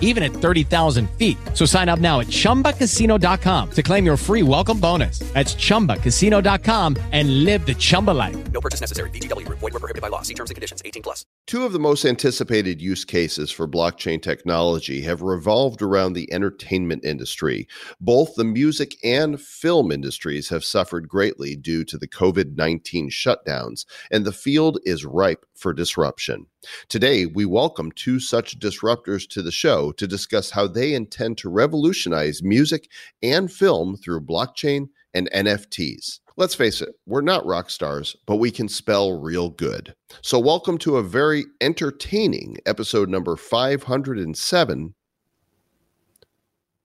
even at 30,000 feet. So sign up now at chumbacasino.com to claim your free welcome bonus. That's chumbacasino.com and live the Chumba life. No purchase necessary. VGW. Void were prohibited by law. See terms and conditions. 18 plus. Two of the most anticipated use cases for blockchain technology have revolved around the entertainment industry. Both the music and film industries have suffered greatly due to the COVID 19 shutdowns, and the field is ripe for disruption. Today, we welcome two such disruptors to the show to discuss how they intend to revolutionize music and film through blockchain and NFTs. Let's face it, we're not rock stars, but we can spell real good. So, welcome to a very entertaining episode number 507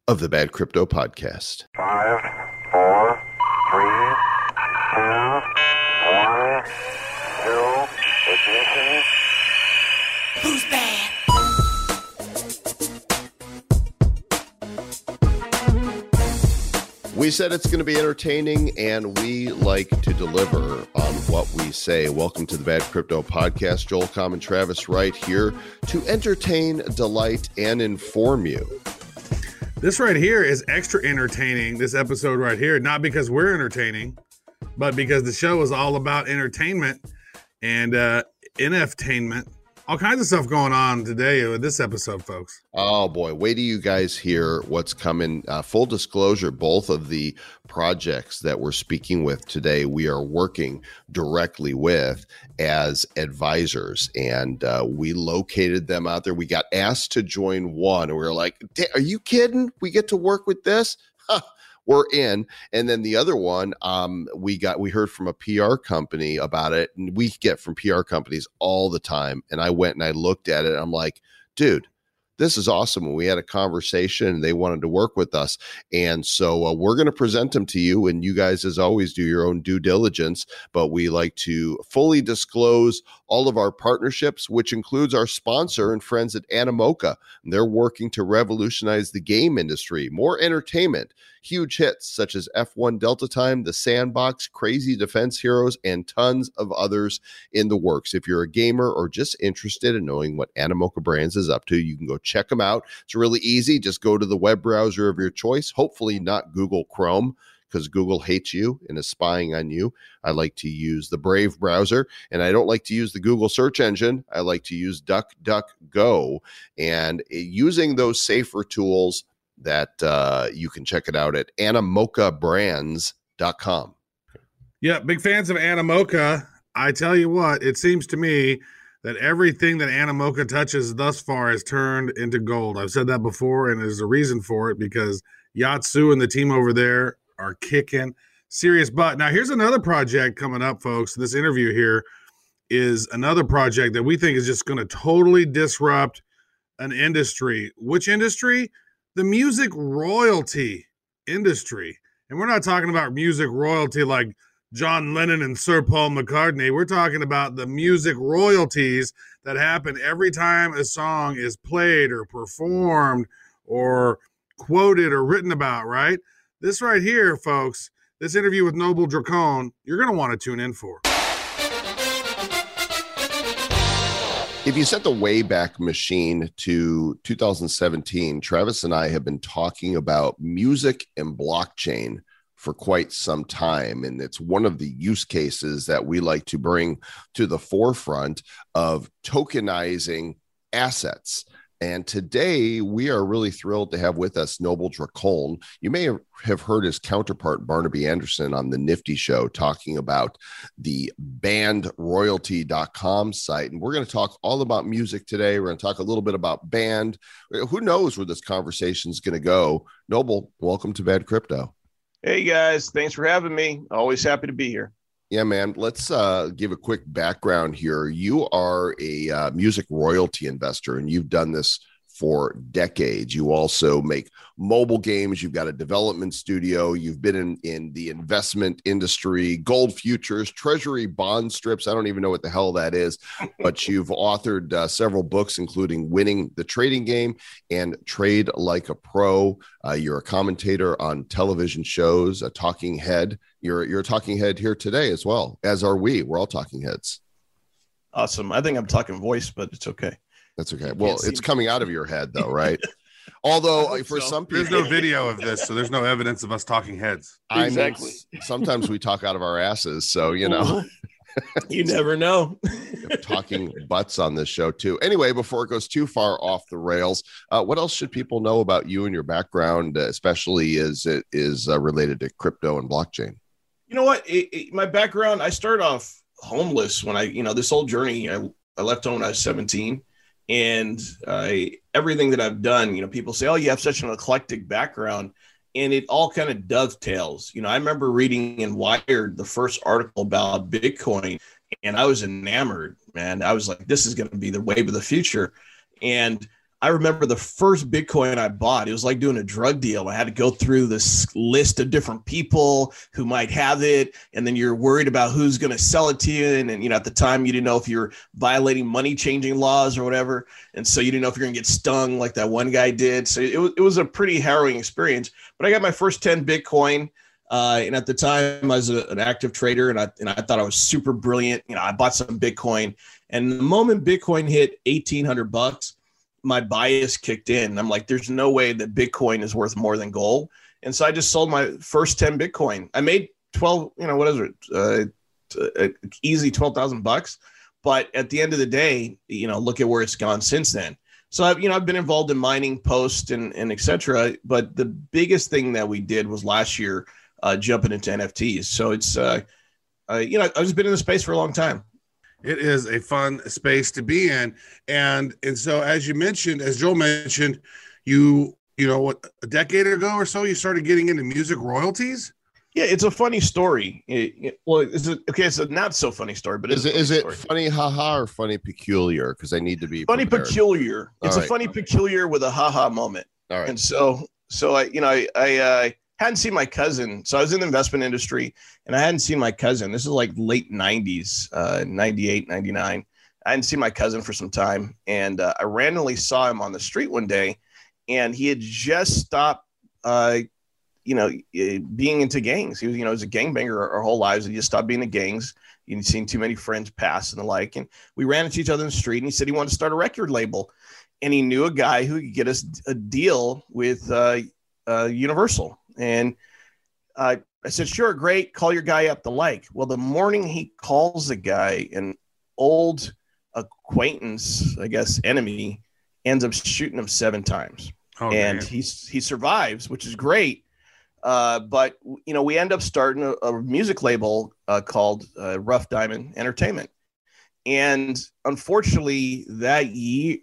of the Bad Crypto Podcast. Five, four, three, two, one, zero, ignition. We said it's going to be entertaining, and we like to deliver on what we say. Welcome to the Bad Crypto Podcast. Joel Comm and Travis Wright here to entertain, delight, and inform you. This right here is extra entertaining, this episode right here, not because we're entertaining, but because the show is all about entertainment and uh NFtainment. All kinds of stuff going on today with this episode, folks. Oh boy, wait till you guys hear what's coming. Uh, full disclosure, both of the projects that we're speaking with today, we are working directly with as advisors, and uh, we located them out there. We got asked to join one, and we were like, "Da- "Are you kidding? We get to work with this?" Huh, we're in and then the other one um, we got we heard from a pr company about it and we get from pr companies all the time and i went and i looked at it i'm like dude this is awesome and we had a conversation they wanted to work with us and so uh, we're going to present them to you and you guys as always do your own due diligence but we like to fully disclose all of our partnerships which includes our sponsor and friends at animoca they're working to revolutionize the game industry more entertainment huge hits such as F1 Delta Time, The Sandbox, Crazy Defense Heroes, and tons of others in the works. If you're a gamer or just interested in knowing what Animoca Brands is up to, you can go check them out. It's really easy. Just go to the web browser of your choice, hopefully not Google Chrome. Because Google hates you and is spying on you. I like to use the Brave browser, and I don't like to use the Google search engine. I like to use DuckDuckGo. And uh, using those safer tools, that uh, you can check it out at animocabrands.com. Yeah, big fans of Animoca. I tell you what, it seems to me that everything that Animoca touches thus far has turned into gold. I've said that before, and there's a reason for it because Yat Siu and the team over there are kicking serious butt. Now, here's another project coming up, folks. This interview here is another project that we think is just going to totally disrupt an industry. Which industry? The music royalty industry. And we're not talking about music royalty like John Lennon and Sir Paul McCartney. We're talking about the music royalties that happen every time a song is played or performed or quoted or written about, right? This right here, folks, this interview with Noble DraKoln, you're going to want to tune in for. If you set the Wayback Machine to 2017, Travis and I have been talking about music and blockchain for quite some time. And it's one of the use cases that we like to bring to the forefront of tokenizing assets. And today we are really thrilled to have with us Noble DraKoln. You may have heard his counterpart Barnaby Anderson on the Nifty Show talking about the bandroyalty.com site. And we're going to talk all about music today. We're going to talk a little bit about band. Who knows where this conversation is going to go? Noble, welcome to Bad Crypto. Hey guys, thanks for having me. Always happy to be here. Yeah, man. Let's uh, give a quick background here. You are a uh, music royalty investor, and you've done this for decades. You also make mobile games. You've got a development studio. You've been in, in the investment industry, gold futures, treasury bond strips. I don't even know what the hell that is, but you've authored uh, several books, including Winning the Trading Game and Trade Like a Pro. Uh, you're a commentator on television shows, a talking head. You're, you're a talking head here today as well, as are we. We're all talking heads. Awesome. I think I'm talking voice, but it's okay. That's okay. Well, it's coming out of your head though, right? Although for so. some people, There's no video of this, so there's no evidence of us talking heads. I know Exactly. sometimes we talk out of our asses, so you know, you never know. talking butts on this show too. Anyway, before it goes too far off the rails, uh, what else should people know about you and your background, uh, especially as it is uh, related to crypto and blockchain? you know what? It, it- my background, I started off homeless when I, you know, this whole journey, I, I left home when I was 17. And I, everything that I've done, you know, people say, oh, you have such an eclectic background. And it all kind of dovetails. You know, I remember reading in Wired the first article about Bitcoin, and I was enamored, man. I was like, this is going to be the wave of the future. And I remember the first Bitcoin I bought. It was like doing a drug deal. I had to go through this list of different people who might have it, and then you're worried about who's going to sell it to you. And, and you know, at the time, you didn't know if you're violating money changing laws or whatever, and so you didn't know if you're going to get stung like that one guy did. So it was it was a pretty harrowing experience. But I got my first ten Bitcoin. Uh, and at the time, I was a, an active trader, and I and I thought I was super brilliant. You know, I bought some Bitcoin, and the moment Bitcoin hit eighteen hundred bucks, my bias kicked in. I'm like, there's no way that Bitcoin is worth more than gold. And so I just sold my first 10 Bitcoin. I made 12, you know, what is it? Uh, t- uh, easy 12,000 bucks. But at the end of the day, you know, look at where it's gone since then. So I've, you know, I've been involved in mining, post, and and et cetera. But the biggest thing that we did was last year uh, jumping into NFTs. So it's, uh, uh, you know, I've just been in the space for a long time. It is a fun space to be in, and and so as you mentioned, as Joel mentioned, you you know what a decade ago or so, you started getting into music royalties. Yeah, it's a funny story. It- it- well, is it okay? It's a not so funny story, but it's Is a it funny is it story. funny haha or funny peculiar? Because I need to be funny prepared. peculiar? It's All a right. funny peculiar with a haha moment. All right. And so, so I, you know, I, I uh, hadn't seen my cousin. So I was in the investment industry and I hadn't seen my cousin. This is like late 90s, uh, 98, 99. I hadn't seen my cousin for some time. And uh, I randomly saw him on the street one day and he had just stopped, uh, you know, being into gangs. He was, you know, was a gangbanger our, our whole lives. He just stopped being in gangs. He'd seen too many friends pass and the like. And we ran into each other in the street and he said he wanted to start a record label and he knew a guy who could get us a deal with uh, uh, Universal. And uh, I said, sure, great. Call your guy up the like. Well, the morning he calls the guy, an old acquaintance, I guess, enemy, ends up shooting him seven times. Oh, and man. he's he survives, which is great. Uh, but you know, we end up starting a, a music label uh, called uh, Rough Diamond Entertainment, and unfortunately, that year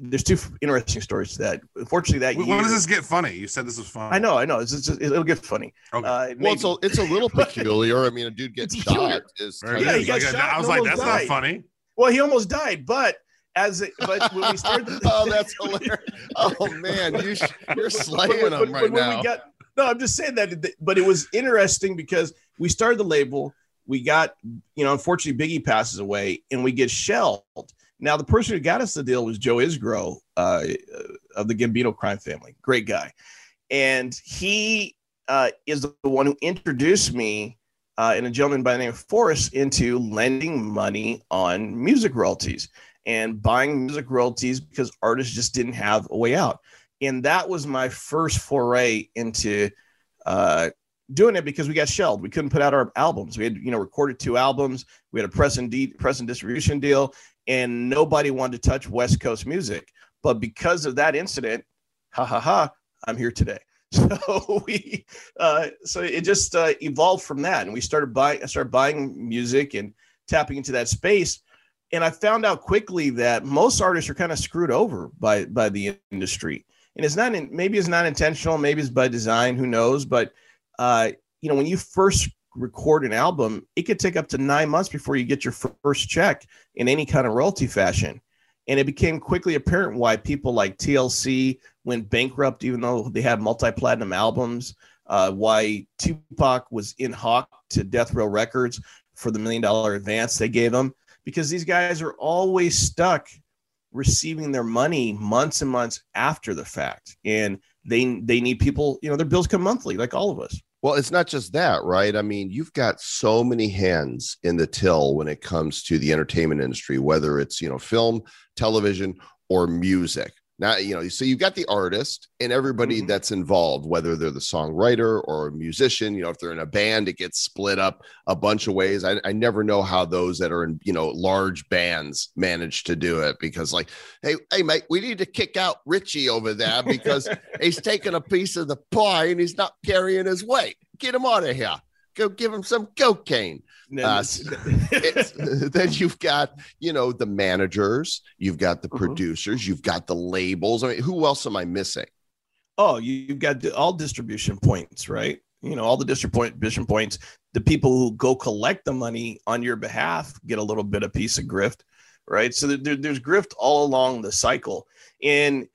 there's two interesting stories to that. Unfortunately, that when year, does this get funny? You said this was fun. I know, I know. It's just, it'll get funny. Okay. Uh, Well, it's a, it's a little peculiar. I mean, a dude gets shot. Is There Yeah, he got Like, shot I was like, almost that's not funny. well, he almost died, but as it, but when we started, oh, that's hilarious. Oh man, you sh- you're slaying but- him right when now. We got, no, I'm just saying that, but it was interesting because we started the label. We got, you know, unfortunately, Biggie passes away, and we get shelved. Now, the person who got us the deal was Joe Isgro uh, of the Gambino crime family. Great guy, and he uh, is the one who introduced me uh, and a gentleman by the name of Forrest into lending money on music royalties and buying music royalties because artists just didn't have a way out and that was my first foray into uh, doing it because we got shelled. We couldn't put out our albums. We had you know recorded two albums. We had a press and de- press and distribution deal, and nobody wanted to touch West Coast music. But because of that incident, ha ha ha, I'm here today. So we, uh, so it just uh, evolved from that, and we started buying, I started buying music and tapping into that space. And I found out quickly that most artists are kind of screwed over by by the industry, and it's not in, maybe it's not intentional, maybe it's by design, who knows? But uh, you know, when you first record an album, it could take up to nine months before you get your first check in any kind of royalty fashion. And it became quickly apparent why people like TLC went bankrupt, even though they had multi platinum albums. Uh, why Tupac was in hawk to Death Row Records for the million dollar advance they gave him, because these guys are always stuck receiving their money months and months after the fact, and they they need people. You know, their bills come monthly, like all of us. Well, it's not just that, right? I mean, you've got so many hands in the till when it comes to the entertainment industry, whether it's, you know, film, television, or music. Now, you know, so you've got the artist and everybody Mhm. that's involved, whether they're the songwriter or a musician, you know, if they're in a band, it gets split up a bunch of ways. I, I never know how those that are in, you know, large bands manage to do it because, like, hey, hey, mate, we need to kick out Richie over there because he's taking a piece of the pie and he's not carrying his weight. Get him out of here. Go give him some cocaine. Uh, then you've got, you know, the managers, you've got the Mhm. producers, you've got the labels. I mean, who else am I missing? oh, you- you've got all distribution points, right? You know, all the distribution points. The people who go collect the money on your behalf get a little bit of piece of grift, right? So there, there's grift all along the cycle, and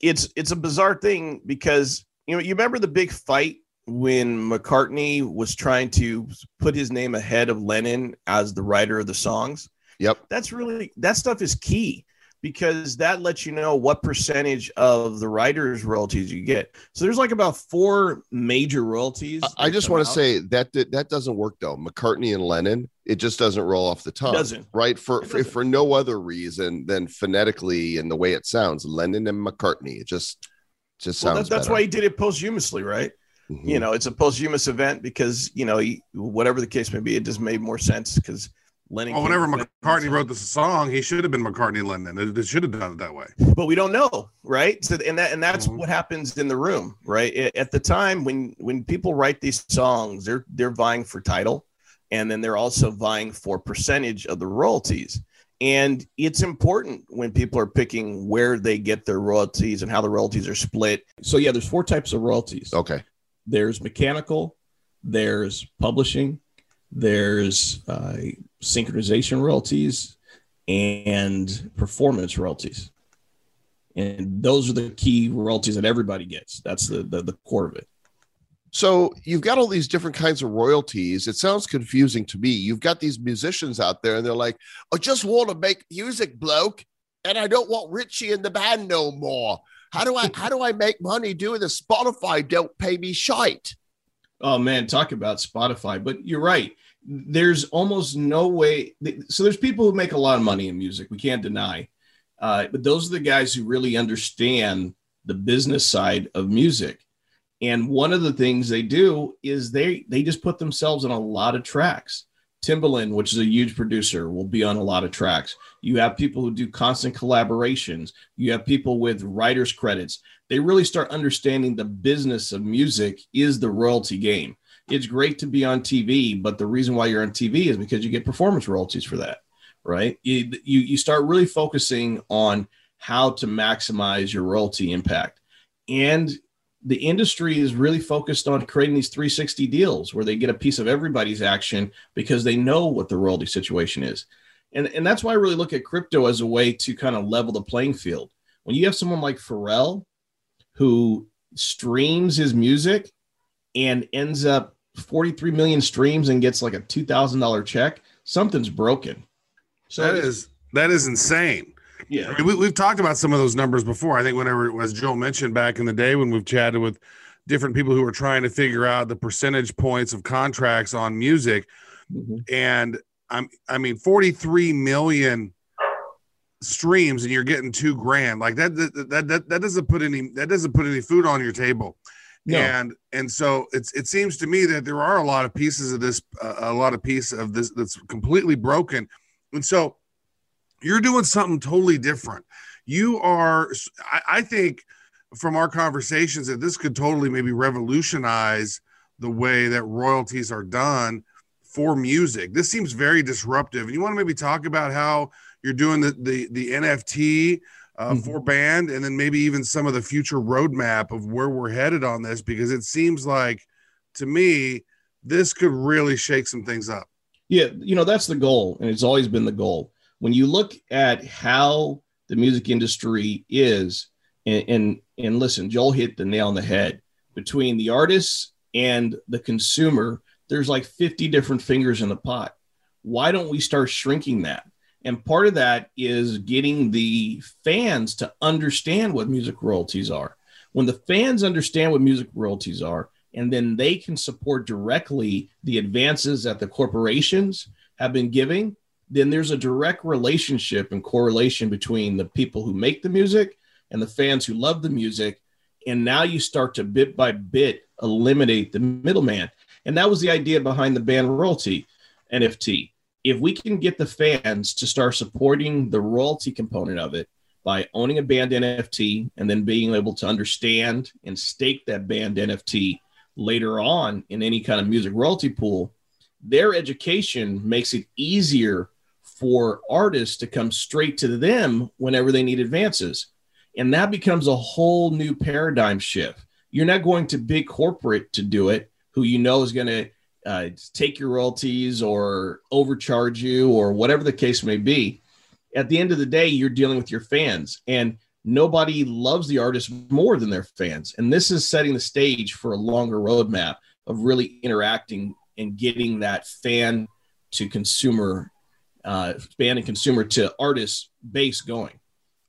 it's it's a bizarre thing because you know you remember the big fight when McCartney was trying to put his name ahead of Lennon as the writer of the songs. Yep. That's really that stuff is key because that lets you know what percentage of the writer's royalties you get. So there's like about four major royalties. I- just want to say that that that doesn't work though. McCartney and Lennon, it just doesn't roll off the tongue. Doesn't. Right. For, for doesn't. for no other reason than phonetically and the way it sounds. Lennon and McCartney. It just just Well, sounds that, that's better. why he did it posthumously, right? Mhm. You know, it's a posthumous event because you know, he, whatever the case may be, it just made more sense because Lennon. Well, whenever McCartney wrote the song, he should have been McCartney Lennon. It, it should have done it that way. but we don't know, right? So, and that and that's Mhm. what happens in the room, right? A- At the time when when people write these songs, they're they're vying for title, and then they're also vying for percentage of the royalties. And it's important when people are picking where they get their royalties and how the royalties are split. So yeah, there's four types of royalties. Okay. There's mechanical, there's publishing, there's uh, synchronization royalties, and performance royalties. And those are the key royalties that everybody gets. That's the, the, the core of it. So you've got all these different kinds of royalties. It sounds confusing to me. You've got these musicians out there, and they're like, "I just want to make music, bloke, and I don't want Richie in the band no more. How do I how do I make money doing this? Spotify don't pay me shite." Oh man, talk about Spotify. But you're right. There's almost no way. So there's people who make a lot of money in music. We can't deny. Uh, but those are the guys who really understand the business side of music. And one of the things they do is they they just put themselves on a lot of tracks. Timbaland, which is a huge producer, will be on a lot of tracks. You have people who do constant collaborations. You have people with writers' credits. They really start understanding the business of music is the royalty game. It's great to be on TV, but the reason why you're on TV is because you get performance royalties for that, right? You, you, you start really focusing on how to maximize your royalty impact. And the industry is really focused on creating these 360 deals where they get a piece of everybody's action because they know what the royalty situation is. And, and that's why I really look at crypto as a way to kind of level the playing field. When you have someone like Pharrell who streams his music and ends up 43 million streams and gets like a $2,000 check, something's broken. So that is that is insane. Yeah. I mean, we, we've talked about some of those numbers before. I think whenever, as Joe mentioned back in the day, when we've chatted with different people who were trying to figure out the percentage points of contracts on music, Mhm. and I'm, I mean, 43 million streams, and you're getting two grand. Like that, that, that, that, that doesn't put any, that doesn't put any food on your table. No. And and so it's it seems to me that there are a lot of pieces of this, uh, a lot of pieces of this that's completely broken. And so you're doing something totally different. you are. I, I think from our conversations that this could totally maybe revolutionize the way that royalties are done for music. This seems very disruptive. And you want to maybe talk about how you're doing the the, the NFT uh, Mm-hmm. for band, and then maybe even some of the future roadmap of where we're headed on this, because it seems like to me this could really shake some things up. Yeah, you know, that's the goal, and it's always been the goal. When you look at how the music industry is, and and, and listen, Joel hit the nail on the head. Between the artists and the consumer, there's like 50 different fingers in the pot. Why don't we start shrinking that? And part of that is getting the fans to understand what music royalties are. When the fans understand what music royalties are, and then they can support directly the advances that the corporations have been giving, then there's a direct relationship and correlation between the people who make the music and the fans who love the music. And now you start to bit by bit eliminate the middleman. And that was the idea behind the band royalty NFT. If we can get the fans to start supporting the royalty component of it by owning a band NFT and then being able to understand and stake that band NFT later on in any kind of music royalty pool, their education makes it easier for artists to come straight to them whenever they need advances. And that becomes a whole new paradigm shift. You're not going to big corporate to do it, who you know is going to uh, take your royalties or overcharge you or whatever the case may be. At the end of the day, you're dealing with your fans, and nobody loves the artist more than their fans. And this is setting the stage for a longer roadmap of really interacting and getting that fan to consumer, uh, fan and consumer to artist base going.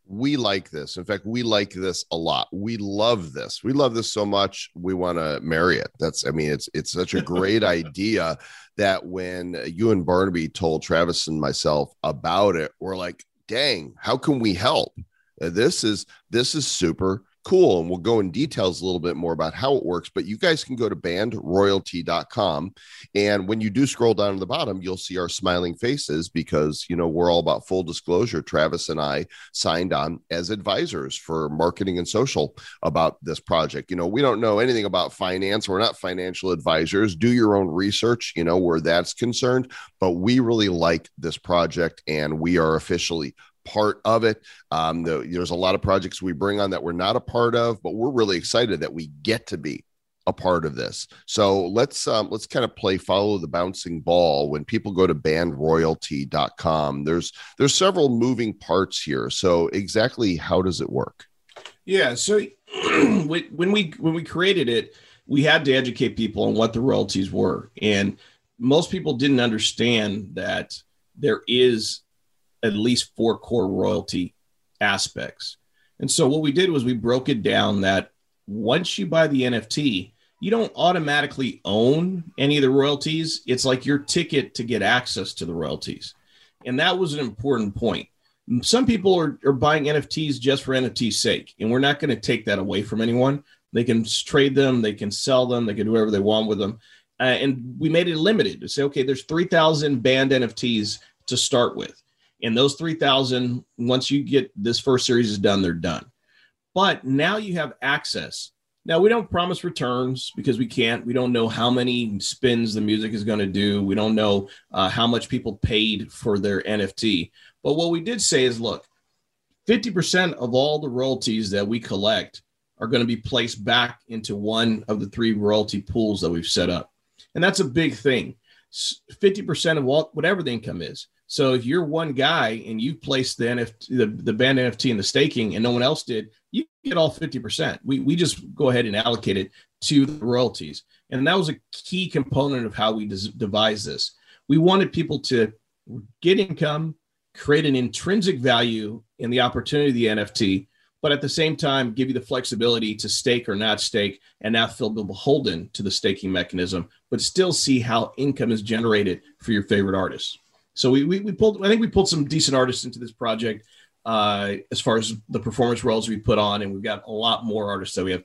we like this. In fact, we like this a lot. We love this. We love this so much. We want to marry it. That's, I mean, it's it's such a great idea that when you and Barnaby told Travis and myself about it, we're like, dang, how can we help? This is this is super cool. And we'll go in details a little bit more about how it works. But you guys can go to bandroyalty.com. And when you do scroll down to the bottom, you'll see our smiling faces because you know we're all about full disclosure. Travis and I signed on as advisors for marketing and social about this project. You know, we don't know anything about finance. We're not financial advisors. Do your own research, you know, where that's concerned. But we really like this project and we are officially part of it. Um, the, there's a lot of projects we bring on that we're not a part of, but we're really excited that we get to be a part of this. So let's um, let's kind of play follow the bouncing ball. When people go to bandroyalty.com, there's there's several moving parts here. So exactly how does it work? Yeah. So when we when we created it, we had to educate people on what the royalties were, and most people didn't understand that there is at least four core royalty aspects. And so what we did was we broke it down that once you buy the NFT, you don't automatically own any of the royalties. It's like your ticket to get access to the royalties. And that was an important point. Some people are, are buying NFTs just for NFT's sake, and we're not going to take that away from anyone. They can trade them, they can sell them, they can do whatever they want with them. Uh, and we made it limited to say, okay, there's 3,000 banned NFTs to start with. And those 3,000, once you get this first series is done, they're done. But now you have access. Now, we don't promise returns because we can't. We don't know how many spins the music is going to do. We don't know uh, how much people paid for their NFT. But what we did say is look, 50% of all the royalties that we collect are going to be placed back into one of the three royalty pools that we've set up. And that's a big thing. 50% of what, whatever the income is. So if you're one guy and you placed the NFT, the, the band NFT in the staking and no one else did, you get all 50%. We, we just go ahead and allocate it to the royalties. And that was a key component of how we des- devised this. We wanted people to get income, create an intrinsic value in the opportunity of the NFT, but at the same time, give you the flexibility to stake or not stake and not feel beholden to the staking mechanism, but still see how income is generated for your favorite artists. So we, we, we pulled, I think we pulled some decent artists into this project uh, as far as the performance roles we put on, and we've got a lot more artists that we have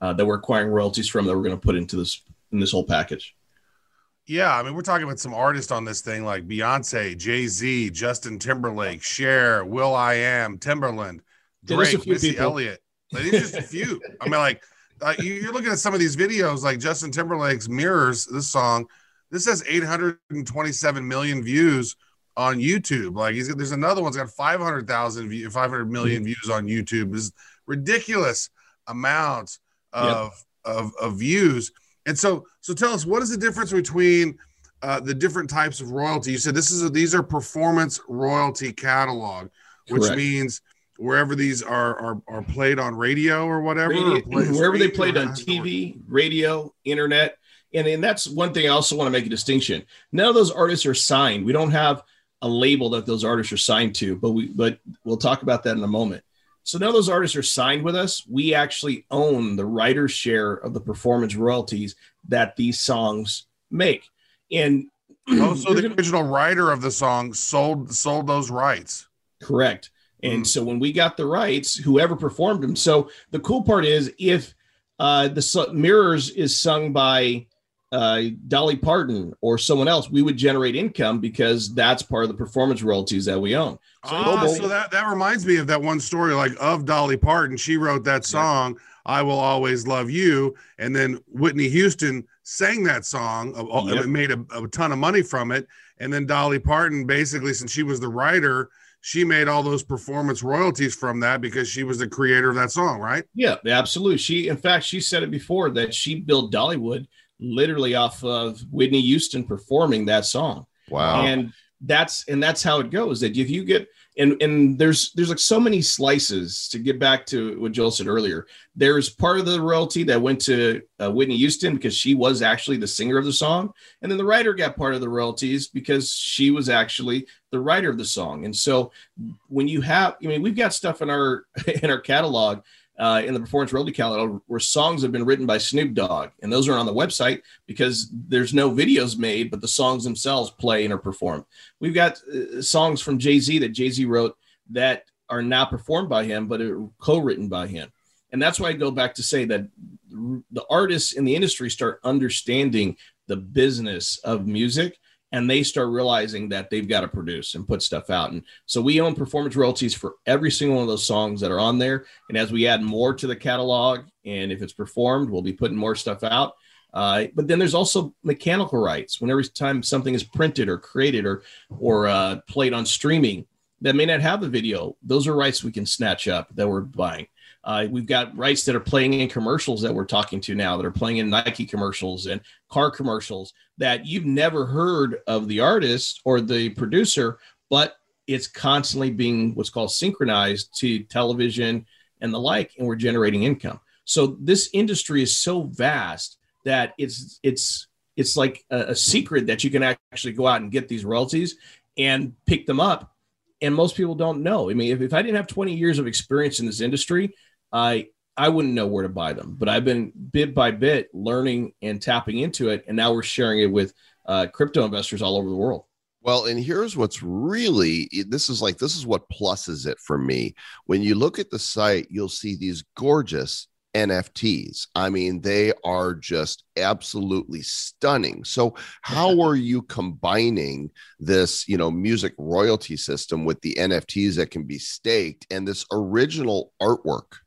uh, that we're acquiring royalties from that we're going to put into this in this whole package. Yeah, I mean, we're talking about some artists on this thing like Beyonce, Jay Z, Justin Timberlake, Cher, Will I Am, Timbaland, Yeah, Drake, few Missy people. Elliott. Like, it's just a few. I mean, like uh, you're looking at some of these videos, like Justin Timberlake's "Mirrors." This song, this has 827 million views on YouTube. Like he's there's another one's got 500,000 view, 500 Mm-hmm. views on YouTube. This is ridiculous amount of, of of views. And so so tell us what is the difference between uh, the different types of royalty? You said this is a, these are performance royalty catalog, which Correct. means wherever these are are, are played on radio or whatever, Radio- play- wherever they played on TV, radio, internet. And, and that's one thing I also want to make a distinction. None of those artists are signed. We don't have a label that those artists are signed to, but we but we'll talk about that in a moment. So none of those artists are signed with us. We actually own the writer's share of the performance royalties that these songs make. And Oh, so the original writer of the song sold sold those rights. Correct. And Mm. so when we got the rights, whoever performed them. So the cool part is if uh, the Mirrors is sung by uh, Dolly Parton or someone else, we would generate income because that's part of the performance royalties that we own. So Ah, so that, that reminds me of that one story like of Dolly Parton. She wrote that song, I Will Always Love You. And then Whitney Houston sang that song, Yep. and made a, a ton of money from it. And then Dolly Parton, basically, since she was the writer, she made all those performance royalties from that because she was the creator of that song, right? Yeah, absolutely. She, in fact, she said it before that she built Dollywood literally off of Whitney Houston performing that song. Wow. and that's and that's how it goes that if you get and and there's there's like so many slices to get back to what joel said earlier there's part of the royalty that went to uh, whitney houston because she was actually the singer of the song and then the writer got part of the royalties because she was actually the writer of the song and so when you have i mean we've got stuff in our in our catalog uh, in the performance royalty catalog where songs have been written by Snoop Dogg, and those are on the website because there's no videos made, but the songs themselves play and are performed. We've got uh, songs from Jay Z that Jay Z wrote that are not performed by him, but are co-written by him, and that's why I go back to say that the artists in the industry start understanding the business of music and they start realizing that they've got to produce and put stuff out. And so we own performance royalties for every single one of those songs that are on there. And as we add more to the catalog, and if it's performed, we'll be putting more stuff out. Uh, but then there's also mechanical rights. Whenever time something is printed or created or or uh, played on streaming that may not have the video, those are rights we can snatch up that we're buying. Uh, we've got rights that are playing in commercials that we're talking to now that are playing in Nike commercials and car commercials that you've never heard of the artist or the producer, but it's constantly being what's called synchronized to television and the like, and we're generating income. So this industry is so vast that it's it's it's like a, a secret that you can actually go out and get these royalties and pick them up. And most people don't know. I mean, if, if I didn't have 20 years of experience in this industry, I I wouldn't know where to buy them. But I've been bit by bit learning and tapping into it, and now we're sharing it with uh, crypto investors all over the world. Well, and here's what's really this is like this is what pluses it for me. When you look at the site, you'll see these gorgeous NFTs. I mean, they are just absolutely stunning. So, how are you combining this, you know, music royalty system with the NFTs that can be staked and this original artwork?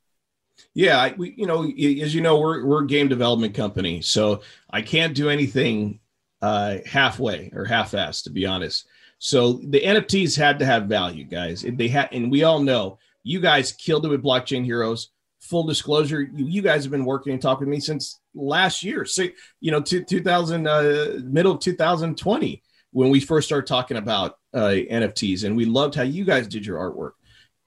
Yeah, we, you know, as you know, we're we're a game development company, so I can't do anything uh, halfway or half-assed, to be honest. So the NFTs had to have value, guys. They had, and we all know you guys killed it with blockchain heroes. Full disclosure, you, you guys have been working and talking to me since last year. So you know, two, 2000 uh, middle of 2020 when we first started talking about uh, NFTs, and we loved how you guys did your artwork.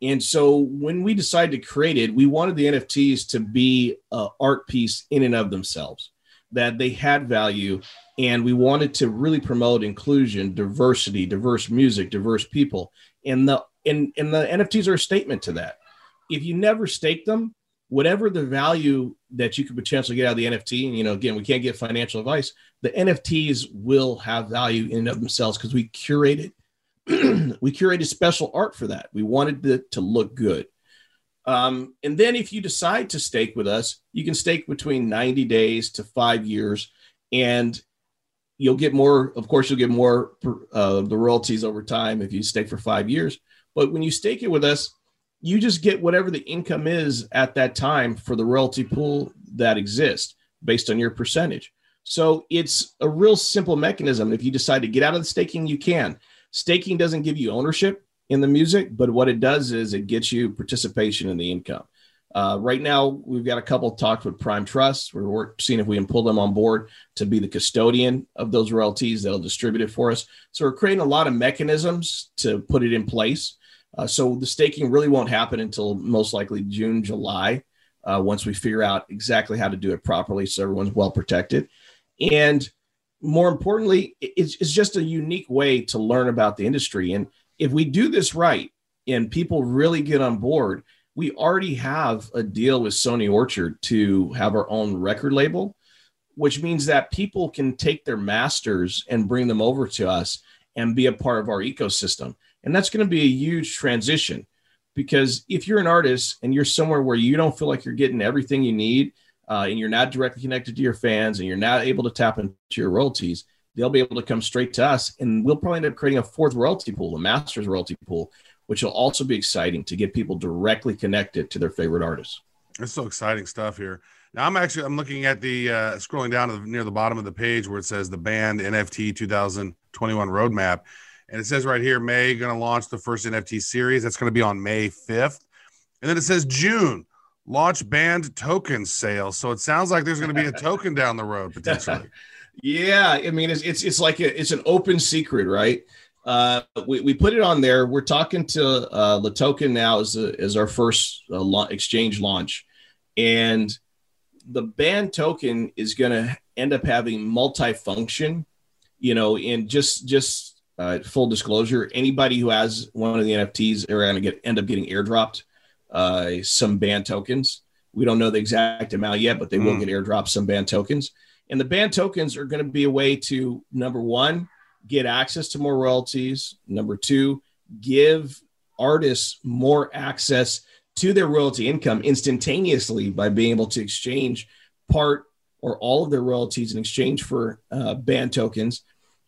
And so when we decided to create it, we wanted the NFTs to be an art piece in and of themselves, that they had value. And we wanted to really promote inclusion, diversity, diverse music, diverse people. And the and, and the NFTs are a statement to that. If you never stake them, whatever the value that you could potentially get out of the NFT, and you know, again, we can't get financial advice, the NFTs will have value in and of themselves because we curated we curated special art for that. We wanted it to look good. Um, and then if you decide to stake with us, you can stake between 90 days to five years, and you'll get more. Of course, you'll get more uh, the royalties over time if you stake for five years. But when you stake it with us, you just get whatever the income is at that time for the royalty pool that exists based on your percentage. So it's a real simple mechanism. If you decide to get out of the staking, you can. Staking doesn't give you ownership in the music, but what it does is it gets you participation in the income. Uh, right now, we've got a couple talks with Prime Trust. We're seeing if we can pull them on board to be the custodian of those royalties that'll distribute it for us. So we're creating a lot of mechanisms to put it in place. Uh, so the staking really won't happen until most likely June, July, uh, once we figure out exactly how to do it properly so everyone's well protected. And more importantly, it's, it's just a unique way to learn about the industry. And if we do this right and people really get on board, we already have a deal with Sony Orchard to have our own record label, which means that people can take their masters and bring them over to us and be a part of our ecosystem. And that's going to be a huge transition because if you're an artist and you're somewhere where you don't feel like you're getting everything you need uh, and you're not directly connected to your fans and you're not able to tap into your royalties, they'll be able to come straight to us and we'll probably end up creating a fourth royalty pool, the master's royalty pool, which will also be exciting to get people directly connected to their favorite artists. It's so exciting stuff here. Now I'm actually I'm looking at the uh, scrolling down to the, near the bottom of the page where it says the band NFT 2021 roadmap, and it says right here May going to launch the first NFT series. That's going to be on May 5th, and then it says June launch band token sales. So it sounds like there's going to be a token down the road potentially. yeah, I mean it's it's it's like a, it's an open secret, right? Uh, we, we put it on there. We're talking to uh, the token now as, a, as our first uh, la- exchange launch. And the band token is going to end up having multi-function, you know, in just, just uh, full disclosure, anybody who has one of the NFTs are going to get, end up getting airdropped uh, some band tokens. We don't know the exact amount yet, but they mm. will get airdropped some band tokens. And the band tokens are going to be a way to number one, get access to more royalties. Number two, give artists more access to their royalty income instantaneously by being able to exchange part or all of their royalties in exchange for uh, band tokens.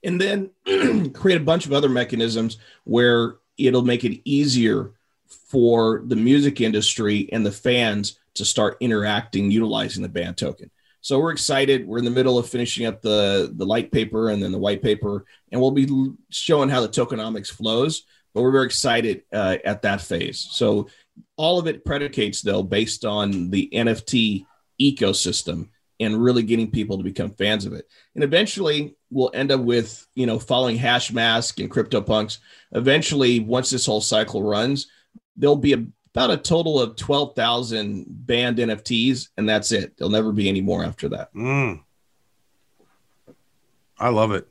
And then create a bunch of other mechanisms where it'll make it easier for the music industry and the fans to start interacting utilizing the band token. So we're excited. We're in the middle of finishing up the the light paper and then the white paper, and we'll be showing how the tokenomics flows. But we're very excited uh, at that phase. So all of it predicates though based on the NFT ecosystem and really getting people to become fans of it. And eventually we'll end up with, you know, following Hash Hashmask and CryptoPunks. Eventually, once this whole cycle runs, there'll be a about a total of 12,000 banned NFTs, and that's it. There'll never be any more after that. Mm. I love it.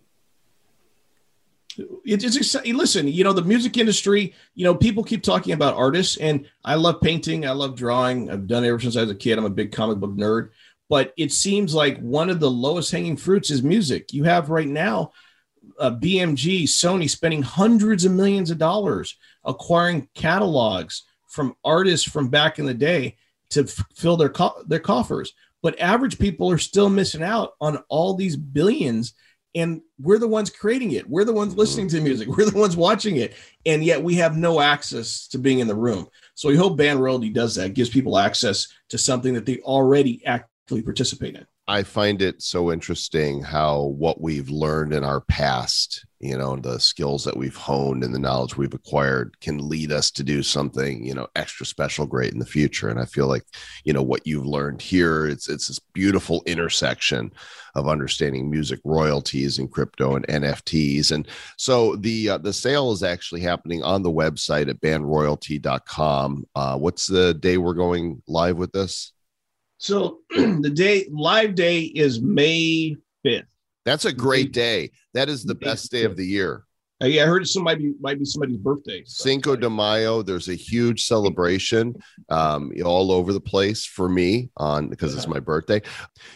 It's, it's exciting. Listen, you know, the music industry, you know, people keep talking about artists, and I love painting. I love drawing. I've done it ever since I was a kid. I'm a big comic book nerd. But it seems like one of the lowest hanging fruits is music. You have right now uh, BMG, Sony spending hundreds of millions of dollars acquiring catalogs from artists from back in the day to f- fill their co- their coffers. But average people are still missing out on all these billions and we're the ones creating it. We're the ones listening to music. We're the ones watching it. And yet we have no access to being in the room. So we hope Band Royalty does that, gives people access to something that they already actively participate in. I find it so interesting how what we've learned in our past, you know, the skills that we've honed and the knowledge we've acquired can lead us to do something, you know, extra special great in the future. And I feel like, you know, what you've learned here, it's it's this beautiful intersection of understanding music royalties and crypto and NFTs. And so the uh, the sale is actually happening on the website at bandroyalty.com. Uh, what's the day we're going live with this? So the day live day is May 5th. That's a great day. That is the best day of the year. Uh, yeah, I heard it might be might be somebody's birthday. Cinco de Mayo. There's a huge celebration um, all over the place for me on because it's my birthday.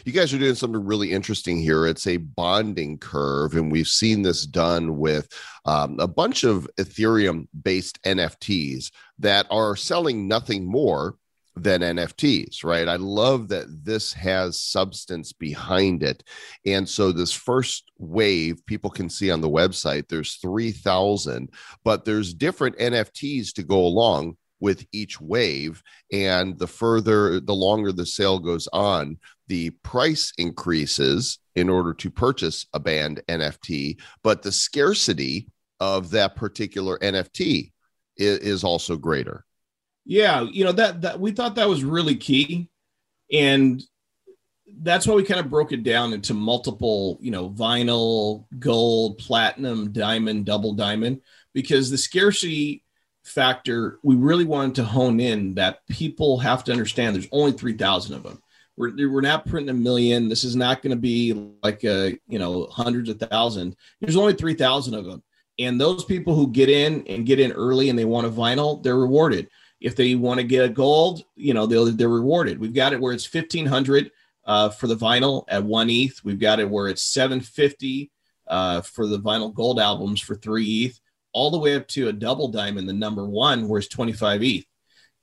You guys are doing something really interesting here. It's a bonding curve, and we've seen this done with um, a bunch of Ethereum based NFTs that are selling nothing more than NFTs, right? I love that this has substance behind it. And so this first wave people can see on the website there's 3000 but there's different NFTs to go along with each wave. And the further, the longer the sale goes on, the price increases in order to purchase a banned NFT, but the scarcity of that particular NFT is, is also greater. Yeah, you know that that we thought that was really key, and that's why we kind of broke it down into multiple, you know, vinyl, gold, platinum, diamond, double diamond, because the scarcity factor we really wanted to hone in that people have to understand there's only 3000 of them. We're, we're not printing a million. This is not going to be like a you know hundreds of thousands. There's only 3000 of them. And those people who get in and get in early and they want a vinyl they're rewarded if they want to get a gold you know they're, they're rewarded we've got it where it's 1500 uh, for the vinyl at one ETH. We've got it where it's 750 uh, for the vinyl gold albums for three ETH, all the way up to a double diamond, the number one, where it's 25 ETH.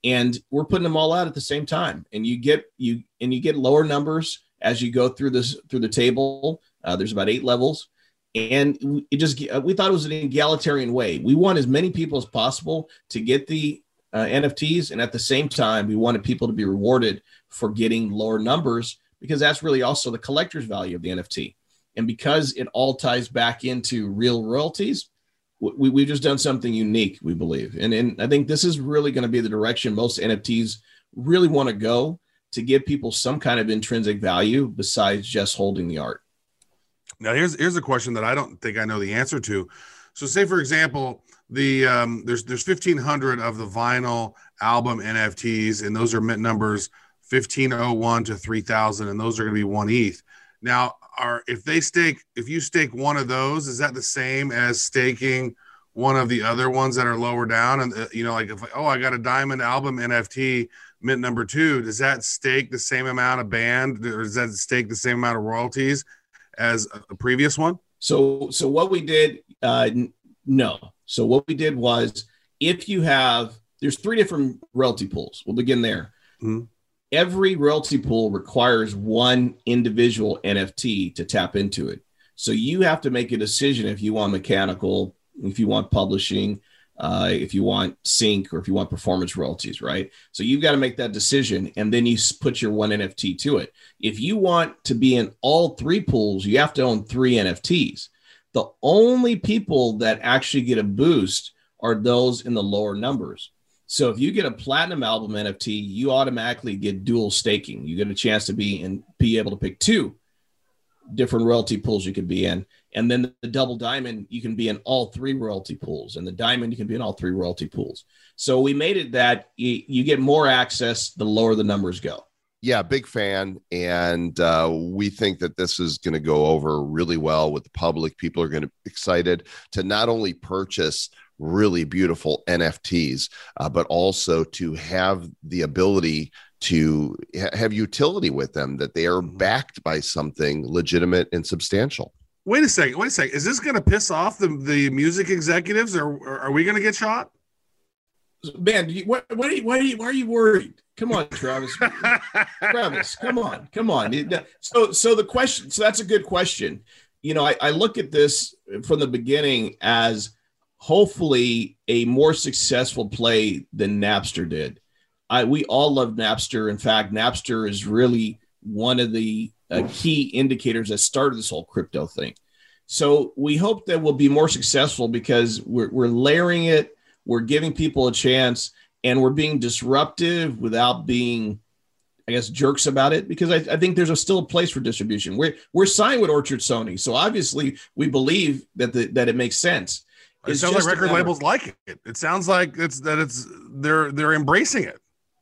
And we're putting them all out at the same time. And you get you and you get lower numbers as you go through this through the table. Uh, there's about eight levels. And it just we thought it was an egalitarian way. We want as many people as possible to get the uh, NFTs, and at the same time, we wanted people to be rewarded for getting lower numbers because that's really also the collector's value of the NFT. And because it all ties back into real royalties, we, we've just done something unique, we believe. And, and I think this is really going to be the direction most NFTs really want to go to give people some kind of intrinsic value besides just holding the art. Now, here's here's a question that I don't think I know the answer to. So, say for example, the um, there's there's 1500 of the vinyl album NFTs, and those are mint numbers 1501 to 3000 and those are going to be one ETH. Now, are if they stake if you stake one of those, is that the same as staking one of the other ones that are lower down and uh, you know like if oh, I got a diamond album NFT mint number 2, does that stake the same amount of band or does that stake the same amount of royalties as a previous one? So so what we did uh no. So what we did was if you have there's three different royalty pools. We'll begin there. Mm-hmm every royalty pool requires one individual NFT to tap into it. So you have to make a decision if you want mechanical, if you want publishing, uh, if you want sync, or if you want performance royalties, right? So you've got to make that decision and then you put your one NFT to it. If you want to be in all three pools, you have to own three NFTs. The only people that actually get a boost are those in the lower numbers. So if you get a platinum album NFT, you automatically get dual staking. You get a chance to be and be able to pick two different royalty pools you could be in. And then the double diamond, you can be in all three royalty pools. And the diamond, you can be in all three royalty pools. So we made it that you, you get more access the lower the numbers go. Yeah, big fan. And uh, we think that this is going to go over really well with the public. People are going to be excited to not only purchase really beautiful NFTs, uh, but also to have the ability to ha- have utility with them, that they are mm-hmm. backed by something legitimate and substantial. Wait a second. Wait a second. Is this going to piss off the, the music executives or, or are we going to get shot? Man, you, what, what are you, why, are you, why are you worried? Come on, Travis. Travis, come on, come on. So, so the question, so that's a good question. You know, I, I look at this from the beginning as hopefully a more successful play than Napster did. I we all love Napster. In fact, Napster is really one of the uh, key indicators that started this whole crypto thing. So we hope that we'll be more successful because we're, we're layering it, we're giving people a chance, and we're being disruptive without being, I guess, jerks about it. Because I, I think there's a, still a place for distribution. We're we're signed with Orchard Sony, so obviously we believe that the, that it makes sense. It sounds like record labels like it. It sounds like it's that it's they're they're embracing it.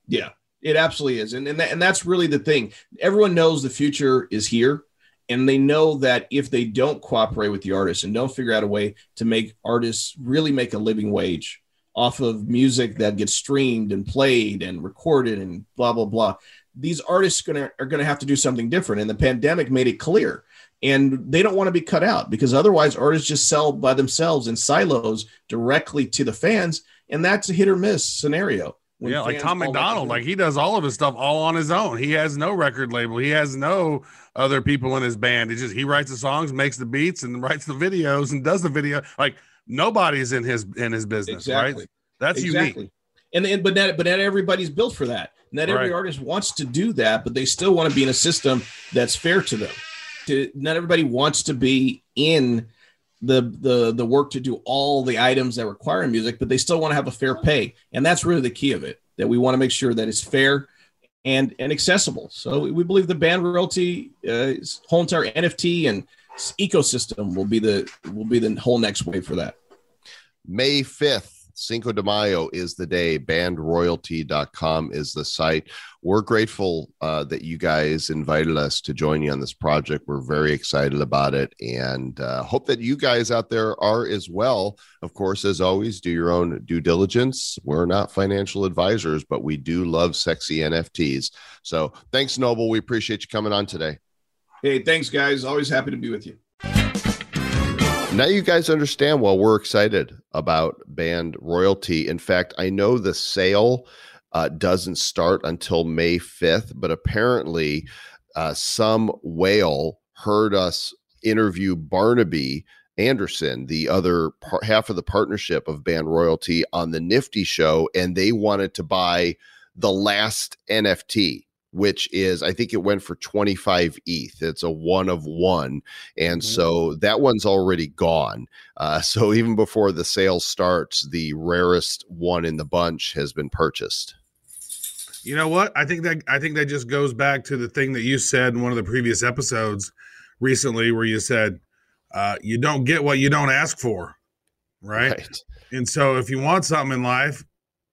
Yeah, it absolutely is, and and, that, and that's really the thing. Everyone knows the future is here, and they know that if they don't cooperate with the artists and don't figure out a way to make artists really make a living wage off of music that gets streamed and played and recorded and blah blah blah, these artists gonna are gonna have to do something different. And the pandemic made it clear. And they don't want to be cut out because otherwise artists just sell by themselves in silos directly to the fans and that's a hit or miss scenario. Yeah like Tom MacDonald like he does all of his stuff all on his own. He has no record label. He has no other people in his band. He just he writes the songs makes the beats and writes the videos and does the video. Like nobody's in his in his business exactly. right that's exactly. unique and then but not but not everybody's built for that. Not every Right. artist wants to do that, but they still want to be in a system that's fair to them. To, not everybody wants to be in the the the work to do all the items that require music, but they still want to have a fair pay, and that's really the key of it. That we want to make sure that it's fair and and accessible. So we- believe the band royalty, uh, whole entire NFT and ecosystem will be the will be the whole next wave for that. May 5th, Cinco de Mayo is the day. Bandroyalty.com is the site. We're grateful uh, that you guys invited us to join you on this project. We're very excited about it and uh, hope that you guys out there are as well. Of course, as always, do your own due diligence. We're not financial advisors, but we do love sexy NFTs. So thanks, Noble. We appreciate you coming on today. Hey, thanks guys. Always happy to be with you. Now you guys understand why we're excited about band royalty. In fact, I know the sale uh, doesn't start until May 5th, but apparently uh, some whale heard us interview Barnaby Anderson, the other par- half of the partnership of band royalty on the Nifty show, and they wanted to buy the last NFT. Which is, I think it went for 25 ETH. It's a one of one. And so that one's already gone. Uh, so even before the sale starts, the rarest one in the bunch has been purchased. You know what? I think that I think that just goes back to the thing that you said in one of the previous episodes recently, where you said uh, you don't get what you don't ask for, right? And so if you want something in life,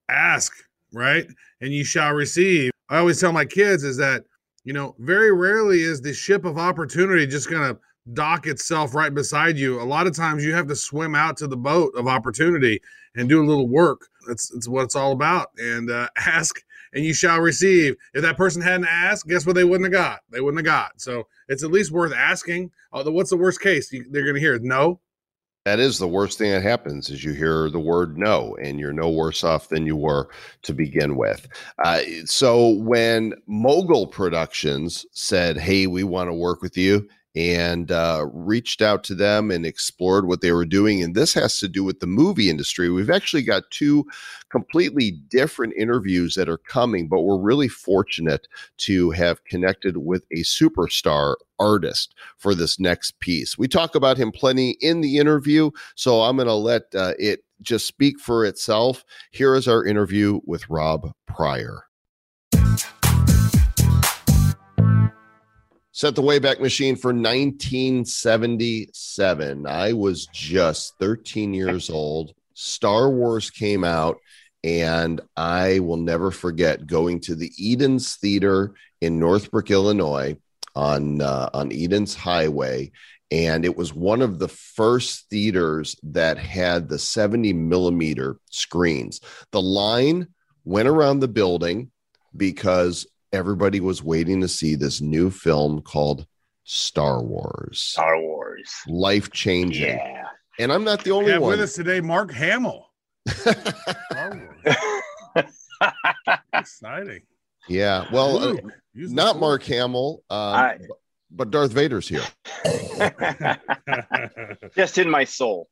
ask, right? And you shall receive. I always tell my kids is that, you know, very rarely is the ship of opportunity just going to dock itself right beside you. A lot of times you have to swim out to the boat of opportunity and do a little work. That's, that's what it's all about. And uh, ask and you shall receive. If that person hadn't asked, guess what they wouldn't have got? They wouldn't have got. So it's at least worth asking. Although, what's the worst case you, they're going to hear? No. That is the worst thing that happens is you hear the word no, and you're no worse off than you were to begin with. Uh, so when Mogul Productions said, "Hey, we want to work with you," and uh, reached out to them and explored what they were doing, and this has to do with the movie industry. We've actually got two completely different interviews that are coming, but we're really fortunate to have connected with a superstar artist for this next piece. We talk about him plenty in the interview, so I'm going to let uh, it just speak for itself. Here is our interview with Rob Prior. Set the Wayback Machine for 1977. I was just 13 years old. Star Wars came out, and I will never forget going to the Edens Theater in Northbrook, Illinois, on uh, on Edens Highway, and it was one of the first theaters that had the 70 millimeter screens. The line went around the building because everybody was waiting to see this new film called Star Wars. Star Wars. Life changing. Yeah. And I'm not the only have one. with us today, Mark Hamill. Star Wars. Exciting. Yeah. Well, uh, Luke, use the not. Mark Hamill, um, I- but Darth Vader's here. Just in my soul.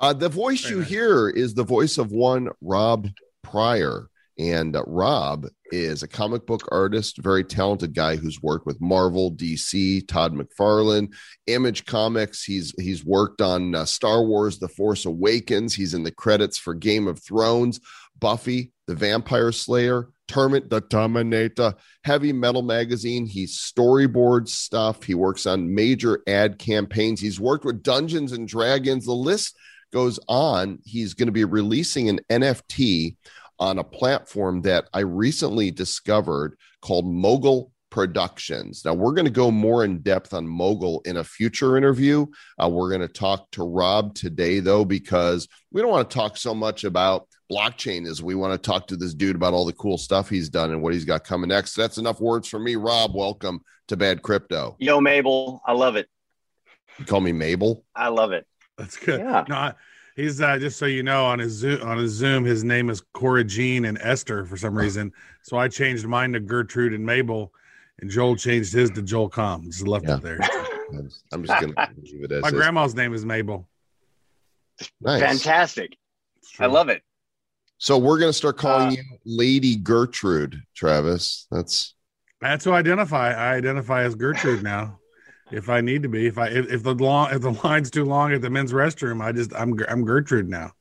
Uh, the voice you hear is the voice of one Rob Prior. And uh, Rob is a comic book artist, very talented guy who's worked with Marvel, DC, Todd McFarlane, Image Comics. He's he's worked on uh, Star Wars: The Force Awakens. He's in the credits for Game of Thrones, Buffy, The Vampire Slayer, Termit the Terminator, Heavy Metal Magazine. He storyboards stuff. He works on major ad campaigns. He's worked with Dungeons and Dragons. The list goes on. He's going to be releasing an NFT on a platform that I recently discovered called Mogul Productions. Now, we're going to go more in depth on Mogul in a future interview. Uh, we're going to talk to Rob today, though, because we don't want to talk so much about blockchain as we want to talk to this dude about all the cool stuff he's done and what he's got coming next. That's enough words for me. Rob, welcome to Bad Crypto. Yo, Mabel. I love it. You call me Mabel. I love it. That's good. Yeah. No, I- he's uh, just so you know on his Zoom on his Zoom, his name is Cora Jean and Esther for some reason. So I changed mine to Gertrude and Mabel, and Joel changed his to Joel Comm. Just left Yeah. it there. I'm just, going to leave it as My is. grandma's name is Mabel. Nice. Fantastic. I love it. So we're gonna start calling Uh, you Lady Gertrude, Travis. That's That's who I identify. I identify as Gertrude now. If I need to be, if I if, if the long if the line's too long at the men's restroom, I just I'm I'm Gertrude now.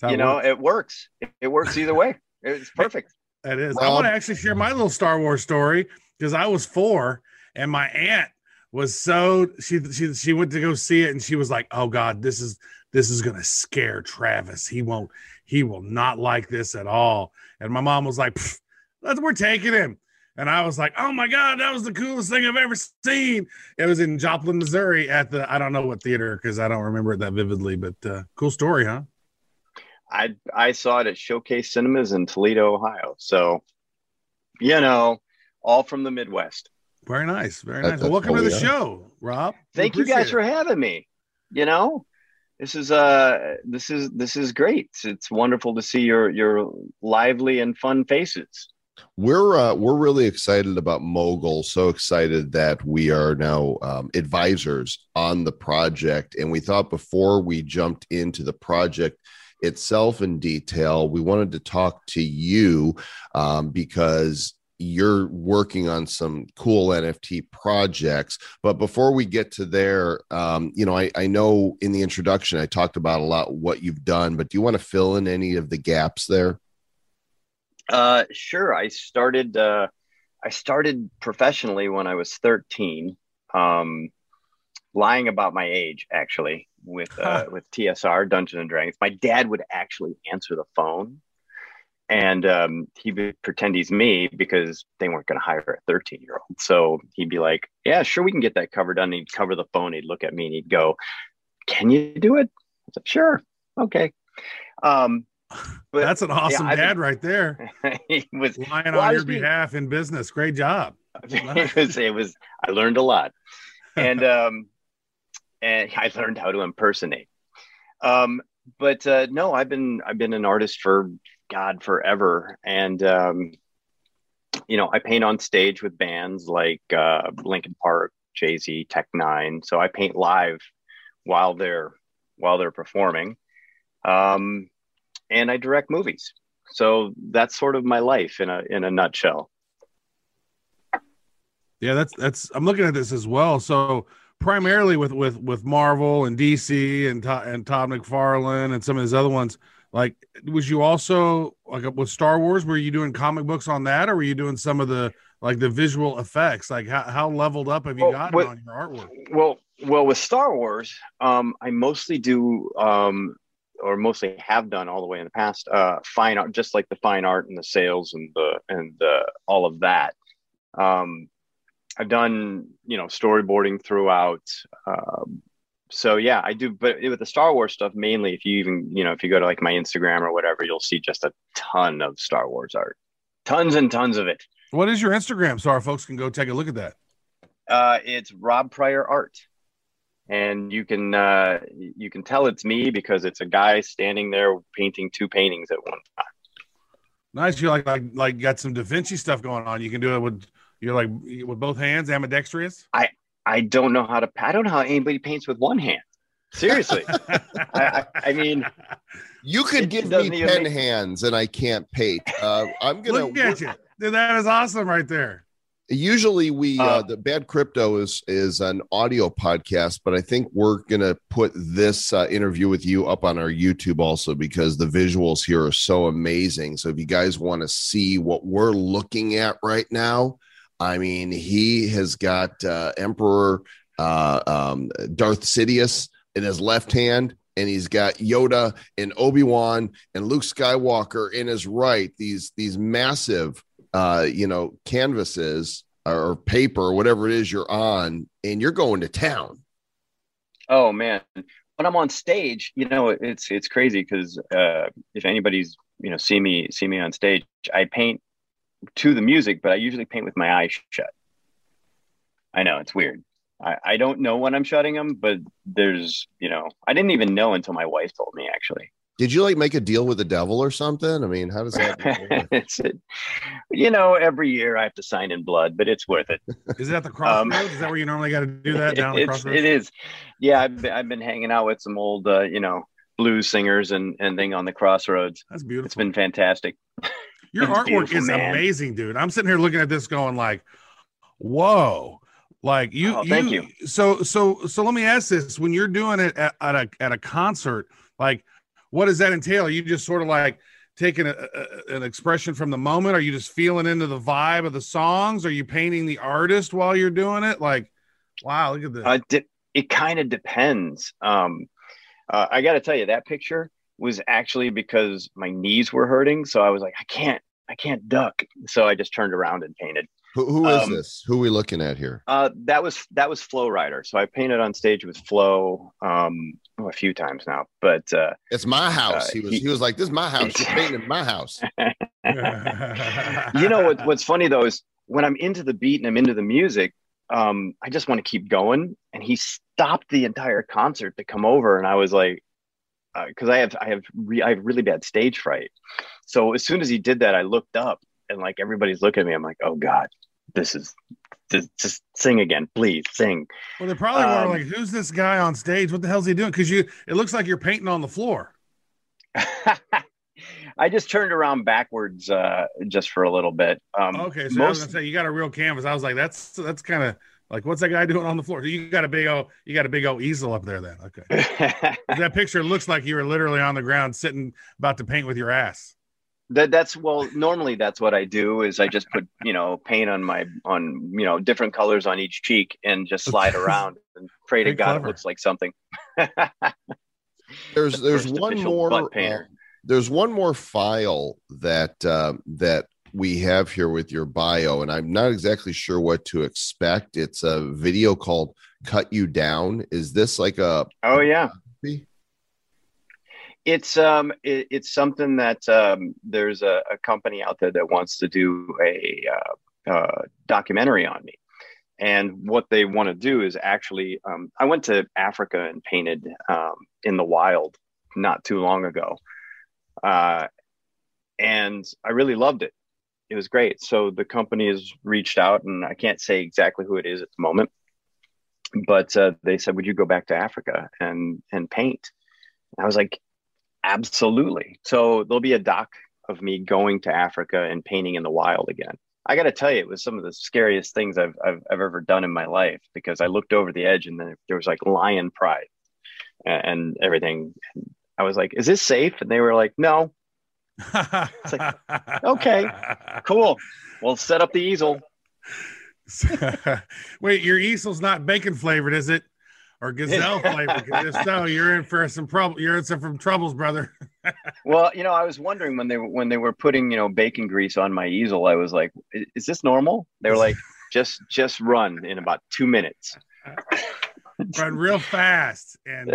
That's You it know, works. it works. It, it works either way. It's perfect. That is. I want to actually share my little Star Wars story because I was four and my aunt was so she she she went to go see it and she was like, "Oh God, this is this is gonna scare Travis. He won't he will not like this at all." And my mom was like, "Pfft, "Let's we're taking him." And I was like, "Oh my God, that was the coolest thing I've ever seen." It was in Joplin, Missouri, at the I don't know what theater because I don't remember it that vividly, but uh, cool story, huh? I I saw it at Showcase Cinemas in Toledo, Ohio. So, you know, all from the Midwest. Very nice, very nice. Well, that's welcome to the show, Rob. Thank you guys appreciate for having me. You know, this is uh this is this is great. It's wonderful to see your your lively and fun faces. We're uh, we're really excited about Mogul. So excited that we are now um, advisors on the project, and we thought before we jumped into the project itself in detail, we wanted to talk to you um, because you're working on some cool NFT projects. But before we get to there, um, you know, I, I know in the introduction I talked about a lot what you've done, but do you want to fill in any of the gaps there? Uh, sure. I started. Uh, I started professionally when I was 13. Um, lying about my age, actually, with uh, with TSR Dungeons and Dragons. My dad would actually answer the phone, and um, he would pretend he's me because they weren't going to hire a 13 year old. So he'd be like, "Yeah, sure, we can get that cover done." He'd cover the phone. He'd look at me and he'd go, "Can you do it?" I said, "Sure, okay." Um, but That's an awesome been- dad right there. he was Lying Well, on your being- behalf in business. Great job. it was it was I learned a lot. And um and I learned how to impersonate. Um but uh no, I've been I've been an artist for God forever. And um you know, I paint on stage with bands like uh Linkin Park, Jay-Z, Tech N9ne. So I paint live while they're while they're performing. Um and I direct movies. So that's sort of my life in a in a nutshell. Yeah, that's that's. I'm looking at this as well. So primarily with with with Marvel and DC and Todd and Todd McFarlane and some of his other ones. Like, was you also like with Star Wars? Were you doing comic books on that, or were you doing some of the like the visual effects? Like, how, how leveled up have you Well, gotten with- on your artwork? Well, well, with Star Wars, um, I mostly do, um, or mostly have done all the way in the past, uh, fine art, just like the fine art and the sales and the and the, all of that. Um, I've done, you know, storyboarding throughout. Um, so yeah, I do. But with the Star Wars stuff, mainly, if you even, you know, if you go to like my Instagram or whatever, you'll see just a ton of Star Wars art, tons and tons of it. What is your Instagram? So our folks can go take a look at that. Uh, it's Rob Prior Art, and you can uh, you can tell it's me because it's a guy standing there painting two paintings at one time. Nice. You like like like got some Da Vinci stuff going on. You can do it with you're like with both hands, ambidextrous. I I don't know how to. I don't know how anybody paints with one hand. Seriously, I, I, I mean, You could give me 10 make- hands and I can't paint. Uh, I'm gonna Look at you. Dude, that is awesome right there. Usually we uh, Uh, the bad crypto is is an audio podcast, but I think we're gonna put this uh, interview with you up on our YouTube also because the visuals here are so amazing. So if you guys want to see what we're looking at right now, I mean, he has got uh, Emperor uh, um, Darth Sidious in his left hand, and he's got Yoda and Obi Wan and Luke Skywalker in his right. These these massive, uh, you know, canvases or paper or whatever it is you're on, and you're going to town. oh man, when I'm on stage, you know, it's it's crazy because uh, if anybody's you know see me see me on stage, I paint to the music, but I usually paint with my eyes shut. I know it's weird. I, I don't know when I'm shutting them, but there's, you know, I didn't even know until my wife told me actually. Did you like make a deal with the devil or something? I mean, how does that? work? it's it, you know, every year I have to sign in blood, but it's worth it. Is it at the Um, crossroads? is that where you normally got to do that down at the it's, crossroads? it is. Yeah, I've been, I've been hanging out with some old, uh, you know, blues singers and and thing on the crossroads. That's beautiful. It's been fantastic. Your It's artwork is man. amazing, dude. I'm sitting here looking at this going like, whoa. Like you, Oh, thank you. So, so, so let me ask this: When you're doing it at, at a at a concert, like, what does that entail? Are you just sort of like taking a, a- an expression from the moment? Are you just feeling into the vibe of the songs? Are you painting the artist while you're doing it? Like, wow, look at this. Uh, de- it kind of depends. Um, uh, I got to tell you, that picture was actually because my knees were hurting, so I was like, I can't, I can't duck. So I just turned around and painted. Who, who is Um, this? Who are we looking at here? Uh, that was that was Flo Rida. So I painted on stage with Flow um, oh, a few times now, but uh, It's my house. uh, he was he- he was like, "This is my house. You're painting my house." you know what, what's funny though is when I'm into the beat and I'm into the music, um, I just want to keep going. And he stopped the entire concert to come over, and I was like, because I have I have re- I have really bad stage fright. So as soon as he did that, I looked up and like everybody's looking at me. I'm like, oh god, this is just, just sing again, please sing. well, they probably um, were like, "Who's this guy on stage? What the hell's he doing?" Because you, it looks like you're painting on the floor. I just turned around backwards uh, just for a little bit. Um, Okay, so I was gonna say you got a real canvas. I was like, that's that's kind of like what's that guy doing on the floor? You got a big old you got a big old easel up there then. Okay. that picture looks like you were literally on the ground sitting about to paint with your ass. That that's well normally that's what i do is i just put you know paint on my on you know different colors on each cheek and just slide around and pray to god clever. it looks like something There's there's one more uh, there's one more file that uh, that we have here with your bio, and I'm not exactly sure what to expect. It's a video called "Cut You Down." Is this like a oh yeah it's um it, it's something that um there's a, a company out there that wants to do a uh, uh, documentary on me. And what they want to do is actually um, i went to africa and painted um, in the wild not too long ago uh, and i really loved it. It was great. So the company has reached out and i can't say exactly who it is at the moment but uh, they said would you go back to africa and and paint? And i was like absolutely. So there'll be a doc of me going to africa and painting in the wild again. I got to tell you it was some of the scariest things I've, I've, I've ever done in my life because i looked over the edge and then there was like lion pride and, and everything. And i was like is this safe? And they were like no. Like, okay. cool. We'll set up the easel. Wait, your easel's not bacon flavored, is it? Or gazelle flavor. if so, you're in for some trouble. You're in some troubles, brother. Well, you know, I was wondering when they were when they were putting you know bacon grease on my easel. I was like, "Is this normal?" They were like, "Just just run in about two minutes." Run real fast and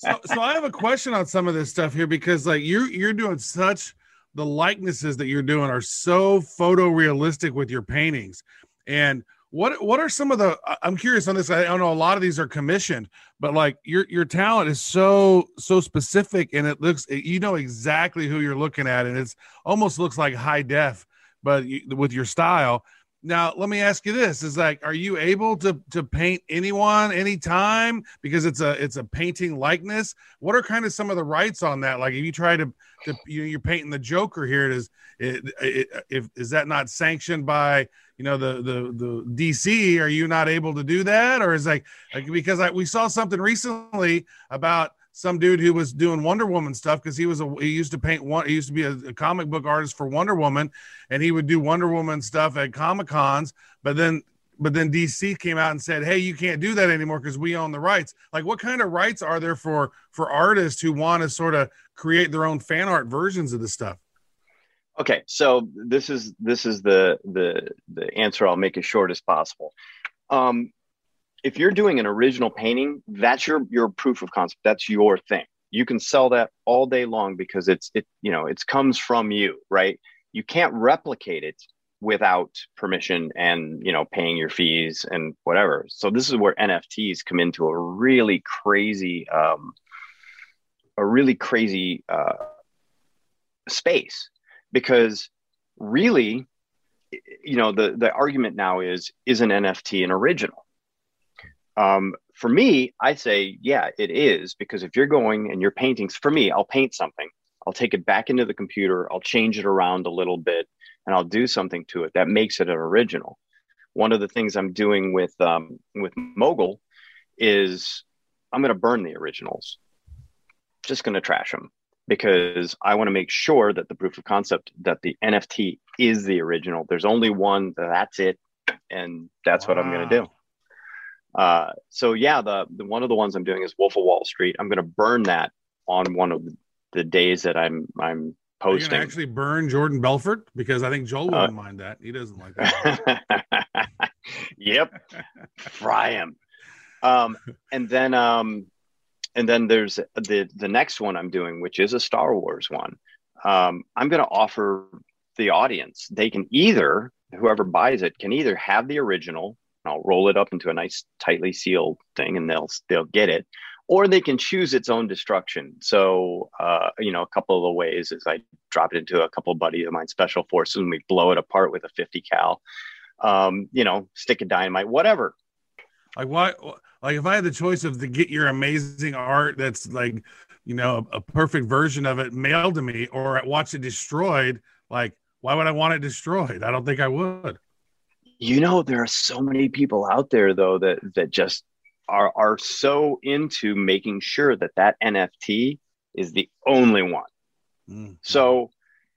so, so I have a question on some of this stuff here because like you're you're doing such the likenesses that you're doing are so photorealistic with your paintings. And what what are some of the I'm curious on this. I don't know a lot of these are commissioned, but like your your talent is so so specific and it looks you know exactly who you're looking at and it's almost looks like high def, but you, with your style. Now, let me ask you this: Is like, are you able to to paint anyone anytime because it's a it's a painting likeness? What are kind of some of the rights on that? Like, if you try to, to you know, you're painting the Joker here, is it, it, if is that not sanctioned by you know the the the DC? Are you not able to do that, or is like, like because I, we saw something recently about some dude who was doing Wonder Woman stuff because he was a he used to paint one he used to be a, a comic book artist for Wonder Woman and he would do Wonder Woman stuff at Comic Cons, but then but then DC came out and said, "Hey, you can't do that anymore because we own the rights." Like, what kind of rights are there for for artists who want to sort of create their own fan art versions of this stuff? Okay, so this is this is the the the answer. I'll make as short as possible. Um, if you're doing an original painting, that's your your proof of concept. That's your thing. You can sell that all day long because it's it you know it comes from you, right? You can't replicate it without permission and you know paying your fees and whatever. So this is where NFTs come into a really crazy um, a really crazy uh, space because really you know the the argument now is is an nft an original? Um, for me, I say, yeah, it is because if you're going and you're painting, for me, I'll paint something, I'll take it back into the computer, I'll change it around a little bit, and I'll do something to it that makes it an original. One of the things I'm doing with um, with Mogul is I'm going to burn the originals, just going to trash them because I want to make sure that the proof of concept that the NFT is the original. There's only one. That's it, and that's what I'm going to do. Uh, so yeah, the, the one of the ones I'm doing is Wolf of Wall Street. I'm going to burn that on one of the, days that I'm I'm posting. actually burn Jordan Belfort because I think Joel Uh, wouldn't mind that. He doesn't like that. yep, fry him. Um, and then um, and then there's the the next one I'm doing, which is a Star Wars one. Um, I'm going to offer the audience they can either whoever buys it can either have the original. I'll roll it up into a nice tightly sealed thing, and they'll they'll get it, or they can choose its own destruction. So, uh, you know, a couple of the ways is I drop it into a couple of buddies of mine, special forces, and we blow it apart with a 50 cal. Um, you know, stick a dynamite, whatever. like why? Like if I had the choice of to get your amazing art that's like, you know, a, a perfect version of it mailed to me, or watch it destroyed, like why would I want it destroyed? I don't think I would. You know, there are so many people out there though that that just are are so into making sure that that NFT is the only one. Mm. So,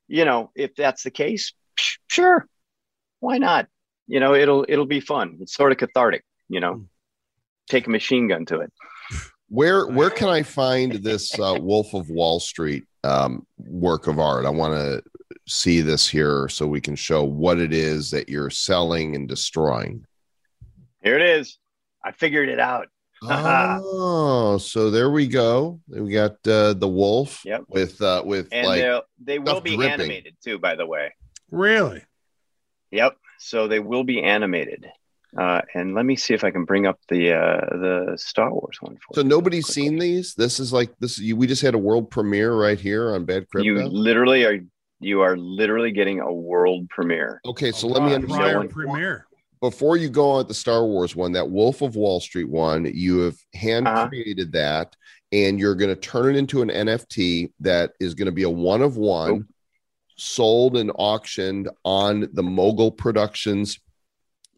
you know, if that's the case, sure, why not? You know, it'll it'll be fun. It's sort of cathartic. You know, take a machine gun to it. Where where can I find this uh, Wolf of Wall Street um, work of art? I want to see this here so we can show what it is that you're selling and destroying. Here it is. I figured it out. oh, so there we go. We got uh, the wolf Yep. with uh, with And like they'll- they will be dripping. animated too, by the way. Really? Yep. So they will be animated. Uh, and let me see if I can bring up the uh, the Star Wars one for you so you nobody's quickly. seen these. This is like this. You, we just had a world premiere right here on Bad Crypto. You literally are you are literally getting a world premiere. okay, so A let me understand. prior one. premiere. before you go on the Star Wars one, that Wolf of Wall Street one, you have hand Uh-huh. created that, and you're going to turn it into an NFT that is going to be a one of one, Nope. sold and auctioned on the Mogul Productions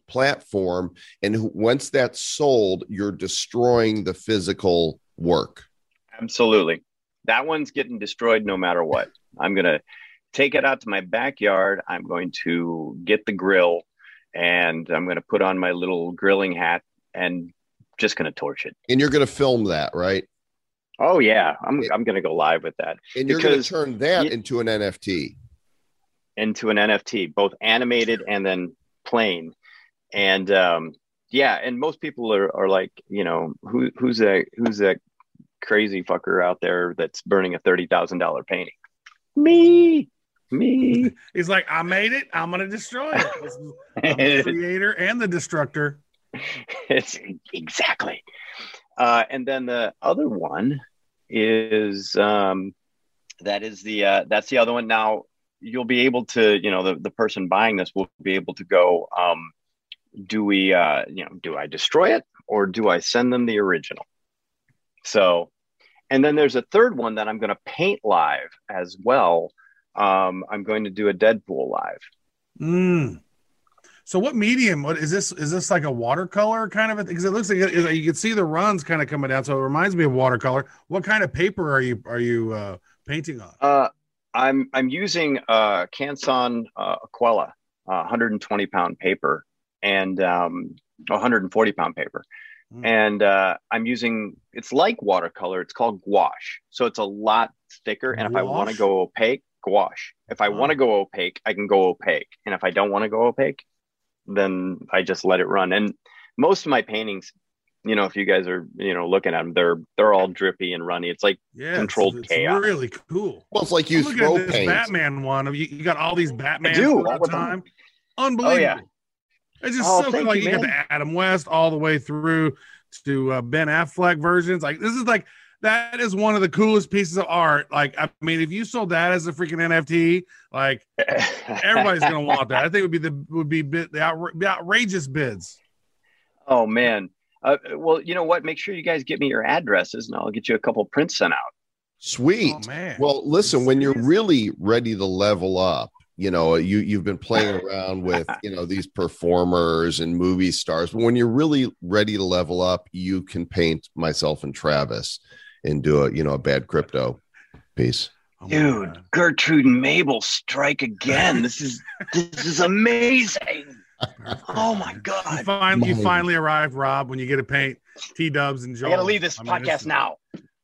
platform. And once that's sold, you're destroying the physical work. Absolutely. That one's getting destroyed no matter what. I'm going to take it out to my backyard. I'm going to get the grill and I'm going to put on my little grilling hat and just going to torch it. And you're going to film that, right? Oh yeah, I'm I'm going to go live with that And you're going to turn that y- into an NFT. into an NFT, both animated and then plain. And um yeah, and most people are, are like, you know, who who's that who's that crazy fucker out there that's burning a thirty thousand dollar painting? Me. Me. He's like, I made it. I'm gonna destroy it. I'm the creator and the destructor. it's exactly. Uh, and then the other one is um, that is the uh, that's the other one. Now you'll be able to, you know, the, the person buying this will be able to go. Um, do we, uh, you know, do I destroy it or do I send them the original? So, and then there's a third one that I'm going to paint live as well. Um, I'm going to do a Deadpool live. Mm. So what medium? What is this? Is this like a watercolor kind of a? Because it looks like it, you can see the runs kind of coming down. So it reminds me of watercolor. What kind of paper are you are you uh, painting on? Uh, I'm I'm using uh, Canson uh, Aquella, uh, 120 pound paper and um, 140 pound paper, Mm. and uh, I'm using it's like watercolor. It's called gouache, so it's a lot thicker. And if I want to go opaque, gouache. If I Oh. want to go opaque, I can go opaque, and if I don't want to go opaque, then I just let it run. And most of my paintings, you know, if you guys are you know looking at them, they're they're all drippy and runny. It's like Yeah, controlled it's, chaos. Really cool. Well, it's like you I'm throw at this paint. Batman one. You, you got all these Batman do, all all the the time. time. Unbelievable. Oh, yeah. It's just Oh, so cool. Like you, you got the Adam West all the way through to uh, Ben Affleck versions. Like this is like that is one of the coolest pieces of art. Like I mean, if you sold that as a freaking NFT, like everybody's gonna want that. I think it would be the would be bid, the, outra- the outrageous bids. Oh man, Uh, well, you know what? Make sure you guys get me your addresses, and I'll get you a couple prints sent out. Sweet. Oh, man. Well, listen, when you're really ready to level up, you know, uh, you you've been playing around with, you know, these performers and movie stars, but when you're really ready to level up, you can paint myself and Travis and do a, you know, a bad crypto piece. Oh, Dude, God. Gertrude and Mabel strike again. This is this is amazing. Oh my You, god! you finally arrived, Rob, when you get to paint T Dubs and Joel. I gotta leave this I mean, podcast is- now.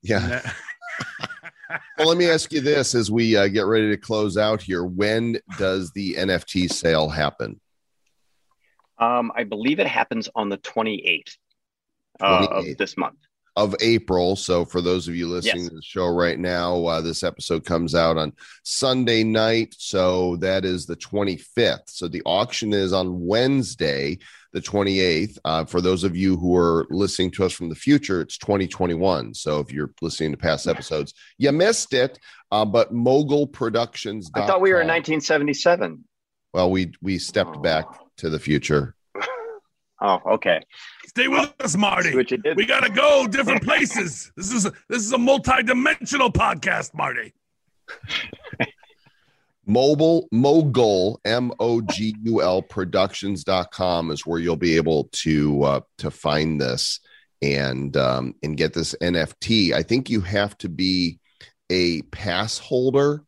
Yeah. Well, let me ask you this as we uh, get ready to close out here. When does the NFT sale happen? Um, I believe it happens on the 28th, uh, 28th. of this month. of April. So for those of you listening Yes. to the show right now, uh, this episode comes out on Sunday night. So that is the 25th. So the auction is on Wednesday, the 28th. Uh, for those of you who are listening to us from the future, it's 2021. So if you're listening to past episodes, you missed it. Uh, but Mogul Productions. I thought we were in 1977. Well, we we stepped back to the future. Oh, okay. Stay with us, Marty. what you did. We gotta go different places. This is a, this is a multi-dimensional podcast, Marty. Mobile Mogul M O G U L Productions.com is where you'll be able to uh, to find this and um, and get this NFT. I think you have to be a pass holder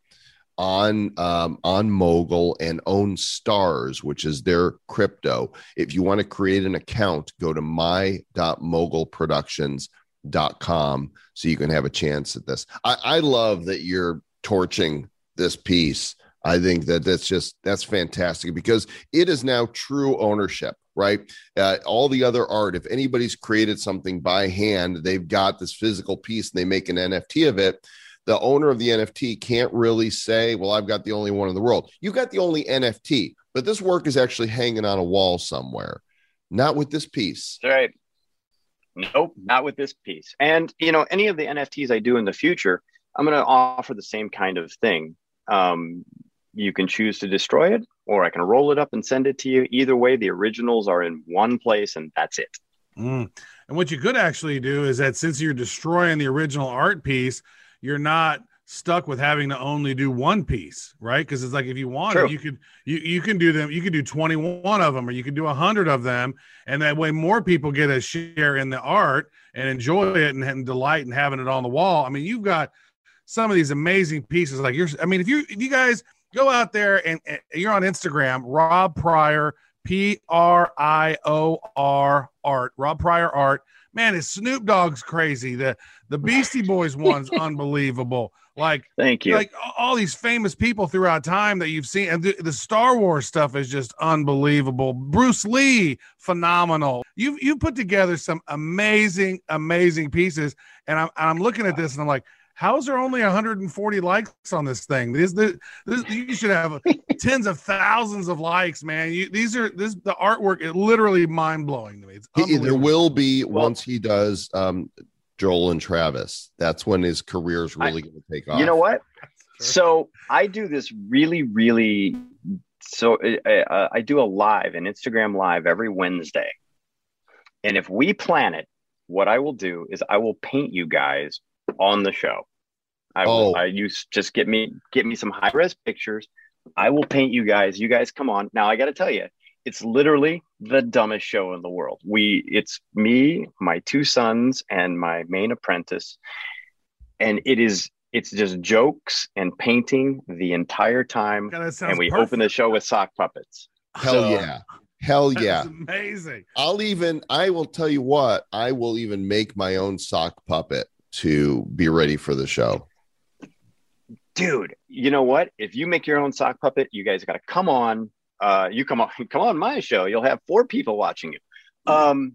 on um, on Mogul and own Stars, which is their crypto. If you want to create an account, go to my.mogulproductions.com so you can have a chance at this. I, I love that you're torching this piece. I think that that's just that's fantastic because it is now true ownership, right? Uh, all the other art, if anybody's created something by hand, they've got this physical piece and they make an NFT of it. The owner of the NFT can't really say, "Well, I've got the only one in the world." You've got the only NFT, but this work is actually hanging on a wall somewhere. Not with this piece. That's right. Nope, not with this piece. And you know, any of the NFTs I do in the future, I'm going to offer the same kind of thing. Um, you can choose to destroy it, or I can roll it up and send it to you. Either way, the originals are in one place, and that's it. Mm. And what you could actually do is that since you're destroying the original art piece, you're not stuck with having to only do one piece, right? Because it's like if you wanted, True. you could you you can do them. You could do 21 of them, or you could do hundred of them, and that way more people get a share in the art and enjoy it and, and delight in having it on the wall. I mean, you've got some of these amazing pieces. Like you're, I mean, if you if you guys go out there and, and you're on Instagram, Rob Prior, P R I O R art, Rob Prior art. Man, is Snoop Dogg's crazy. The the Beastie Boys one's unbelievable. Like Thank you. like all these famous people throughout time that you've seen and the, the star wars stuff is just unbelievable bruce lee phenomenal you you put together some amazing amazing pieces and i'm, I'm looking at this and i'm like how is there only 140 likes on this thing this, this, this you should have tens of thousands of likes man you, these are this the artwork is literally mind-blowing to me it's He- there will be Well- once he does um, Joel and Travis. That's when his career is really going to take off. you know what? So I do this really, really. So uh, uh, I do a live, an Instagram live every Wednesday, and if we plan it, what I will do is I will paint you guys on the show. I will. Oh. I use just get me get me some high res pictures. I will paint you guys. You guys come on. Now I got to tell you, it's literally the dumbest show in the world. We it's me, my two sons, and my main apprentice, and it is it's just jokes and painting the entire time. God, And we perfect. open the show with sock puppets. Hell So- yeah. Hell yeah. amazing I'll even, I will tell you what, I will even make my own sock puppet to be ready for the show. dude you know what if you make your own sock puppet you guys got to come on uh you come on come on my show you'll have four people watching you um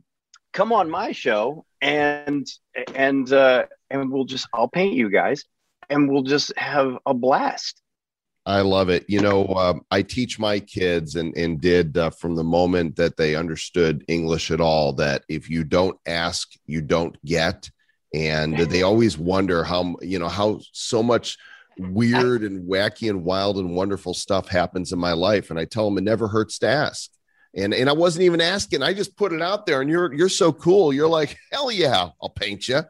come on my show and and uh and we'll just i'll paint you guys and we'll just have a blast I love it. You know, um, I teach my kids and, and did uh, from the moment that they understood English at all that if you don't ask, you don't get. And they always wonder how, you know, how so much weird and wacky and wild and wonderful stuff happens in my life. And I tell them it never hurts to ask. And and I wasn't even asking. I just put it out there, and you're you're so cool. You're like, hell yeah, I'll paint you.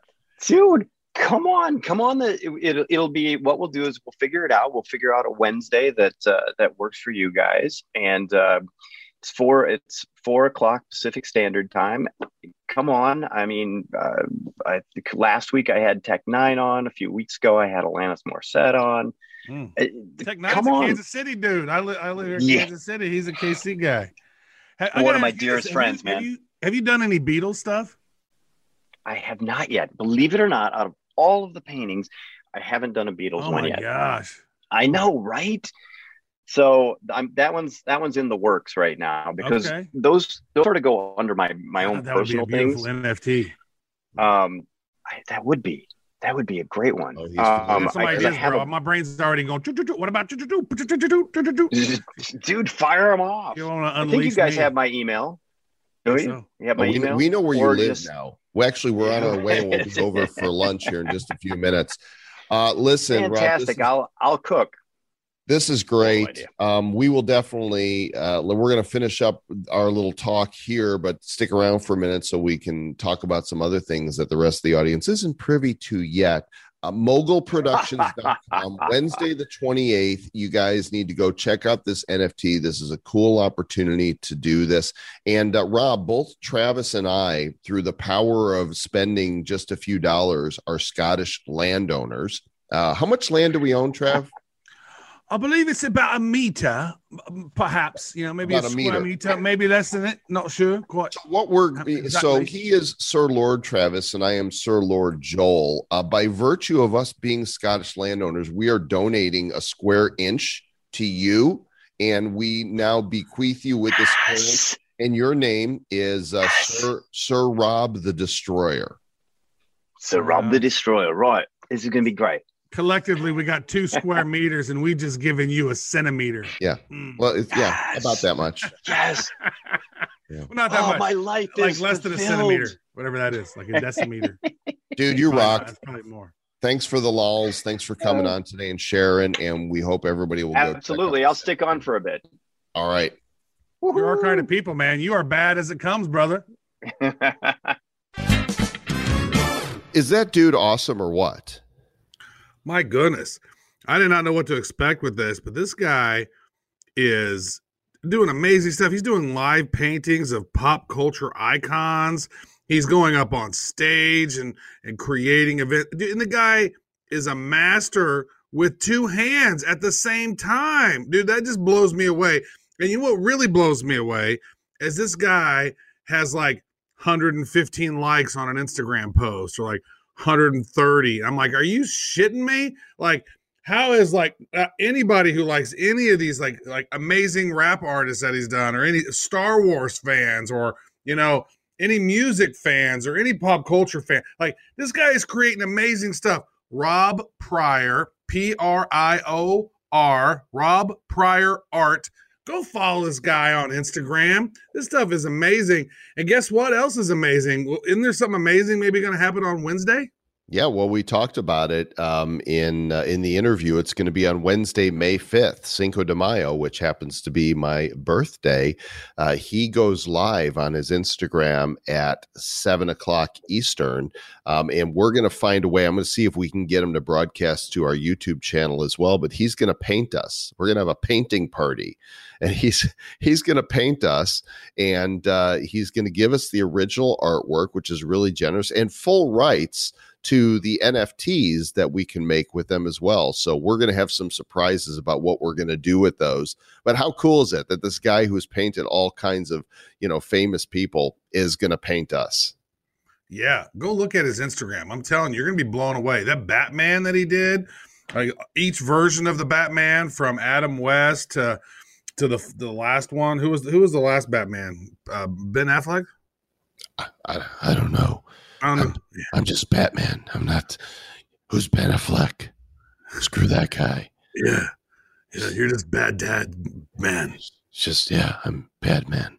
dude come on come on the, it, it, will be what we'll do is we'll figure it out we'll figure out a wednesday that uh, that works for you guys and uh, it's four it's four o'clock pacific standard time come on i mean uh, I, last week i had Tech N9ne on a few weeks ago i had alanis morissette on Mm. Uh, Tech N9ne's come a on Kansas City dude. I, li- I live here in Yeah. Kansas City. He's a KC guy. I One of my dearest this. Have friends, you- Have man. you, have you done any Beatles stuff? i have not yet believe it or not out of all of the paintings i haven't done a beatles Oh one my yet gosh. I know, right? So I'm, that one's that one's in the works right now because okay. those those sort of go under my my yeah, own that personal would be a things. NFT. Um, I, that would be that would be a great one. Oh, um, some I, ideas, I bro. A... My brain's already going. What about dude? Fire them off. You I think you guys me. have my email. Do you? So. You have oh, my oh, email. We, we know where or you just... live now. We actually, we're on our way. We'll be over for lunch here in just a few minutes. Uh, listen, fantastic. Rob, is... I'll I'll cook. This is great. idea. Um, we will definitely. Uh, we're going to finish up our little talk here, but stick around for a minute so we can talk about some other things that the rest of the audience isn't privy to yet. Uh, mogulproductions.com wednesday the 28th you guys need to go check out this nft this is a cool opportunity to do this and uh, rob both travis and i through the power of spending just a few dollars are scottish landowners uh, how much land do we own trav I believe it's about a meter, perhaps. You know, maybe About a a square meter. meter. maybe less than it. Not sure. Quite. So what we're Exactly. so he is Sir Lord Travis and I am Sir Lord Joel. Uh, by virtue of us being Scottish landowners, we are donating a square inch to you, and we now bequeath you with this square inch. And your name is uh, Sir Sir Rob the Destroyer. So Rob the Destroyer. Right. This is going to be great. Collectively, we got two square meters, and we just given you a centimeter. Yeah. Mm. Well, it's, yeah, about that much. Yes. Well, not that oh, much. my life like is less than a centimeter, whatever that is, like a decimeter. Dude, you Probably- rock. That's probably more. Thanks for the lols. Thanks for coming on today and sharing. And we hope everybody will go. Absolutely. I'll stick on for a bit. All right. You're our kind of people, man. You are bad as it comes, brother. Is that dude awesome or what? My goodness. I did not know what to expect with this, but this guy is doing amazing stuff. He's doing live paintings of pop culture icons. He's going up on stage and and creating event. And the guy is a master with two hands at the same time. Dude, that just blows me away. And you know what really blows me away is this guy has like 115 likes on an Instagram post or like 130. I'm like, are you shitting me? Like, how is like uh, anybody who likes any of these like like amazing rap artists that he's done, or any Star Wars fans, or you know any music fans, or any pop culture fan, like this guy is creating amazing stuff. Rob Prior, P R I O R, Rob Prior Art. Go follow this guy on Instagram. This stuff is amazing. And guess what else is amazing? Well, isn't there something amazing maybe going to happen on Wednesday? Yeah, well, we talked about it um, in uh, in the interview. It's going to be on Wednesday, May fifth, Cinco de Mayo, which happens to be my birthday. Uh, he goes live on his Instagram at seven o'clock Eastern, um, and we're going to find a way. I'm going to see if we can get him to broadcast to our YouTube channel as well. But he's going to paint us. We're going to have a painting party, and he's he's going to paint us, and uh, he's going to give us the original artwork, which is really generous and full rights to the NFTs that we can make with them as well. So we're going to have some surprises about what we're going to do with those. But how cool is it that this guy who's painted all kinds of, you know, famous people is going to paint us? Yeah, go look at his Instagram. I'm telling you, you're gonna be blown away. That Batman that he did, like each version of the Batman from Adam West to to the the last one. Who was who was the last Batman? Uh, ben Affleck. I, I. I don't know. I'm just Batman. I'm not. Who's Ben Affleck? Screw that guy. Yeah, yeah, you're just bad dad man. It's just yeah, I'm bad man.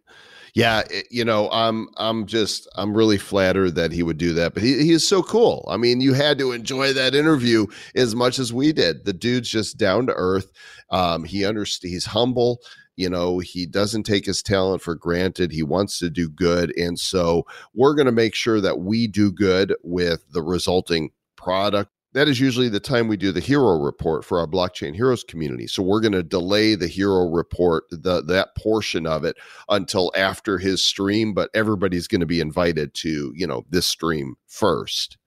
Yeah, it- you know, I'm I'm just I'm really flattered that he would do that. But he he is so cool. I mean, you had to enjoy that interview as much as we did. The dude's just down to earth. Um, he understands. He's humble. You know, he doesn't take his talent for granted. He wants to do good, and so we're going to make sure that we do good with the resulting product. That is usually the time we do the hero report for our blockchain heroes community. So we're going to delay the hero report, the that portion of it until after his stream, but everybody's going to be invited to, you know, this stream first.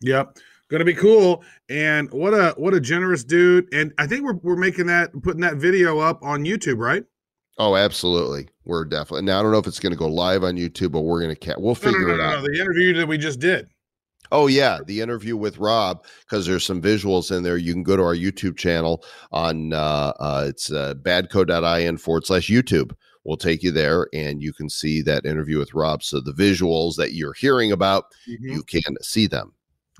Yep. Gonna be cool. And what a what a generous dude. And I think we're we're making that putting that video up on YouTube, right? Oh, absolutely. We're definitely now. I don't know if it's going to go live on YouTube, but we're going to cat. We'll No, no, figure no, it no, out. no, The interview that we just did. Oh yeah, the interview with Rob because there's some visuals in there. You can go to our YouTube channel on uh, uh, it's uh, badco.in forward slash YouTube. We'll take you there, and you can see that interview with Rob. So the visuals that you're hearing about, you can see them.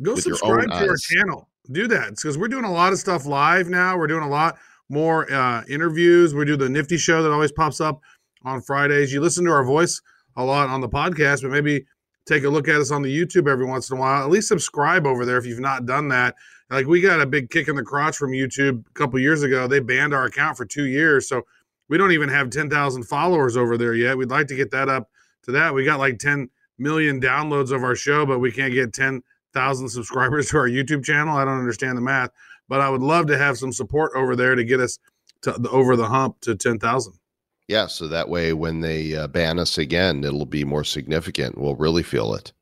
Go subscribe to our channel. Do that because we're doing a lot of stuff live now. We're doing a lot more uh, interviews. We do the Nifty Show that always pops up on Fridays. You listen to our voice a lot on the podcast, but maybe take a look at us on the YouTube every once in a while. At least subscribe over there if you've not done that. Like we got a big kick in the crotch from YouTube a couple years ago. They banned our account for two years, so we don't even have ten thousand followers over there yet. We'd like to get that up to that. We got like ten million downloads of our show, but we can't get ten thousand subscribers to our YouTube channel. I don't understand the math, but I would love to have some support over there to get us to the, over the hump to ten thousand. Yeah, so that way when they uh, ban us again, it'll be more significant. We'll really feel it.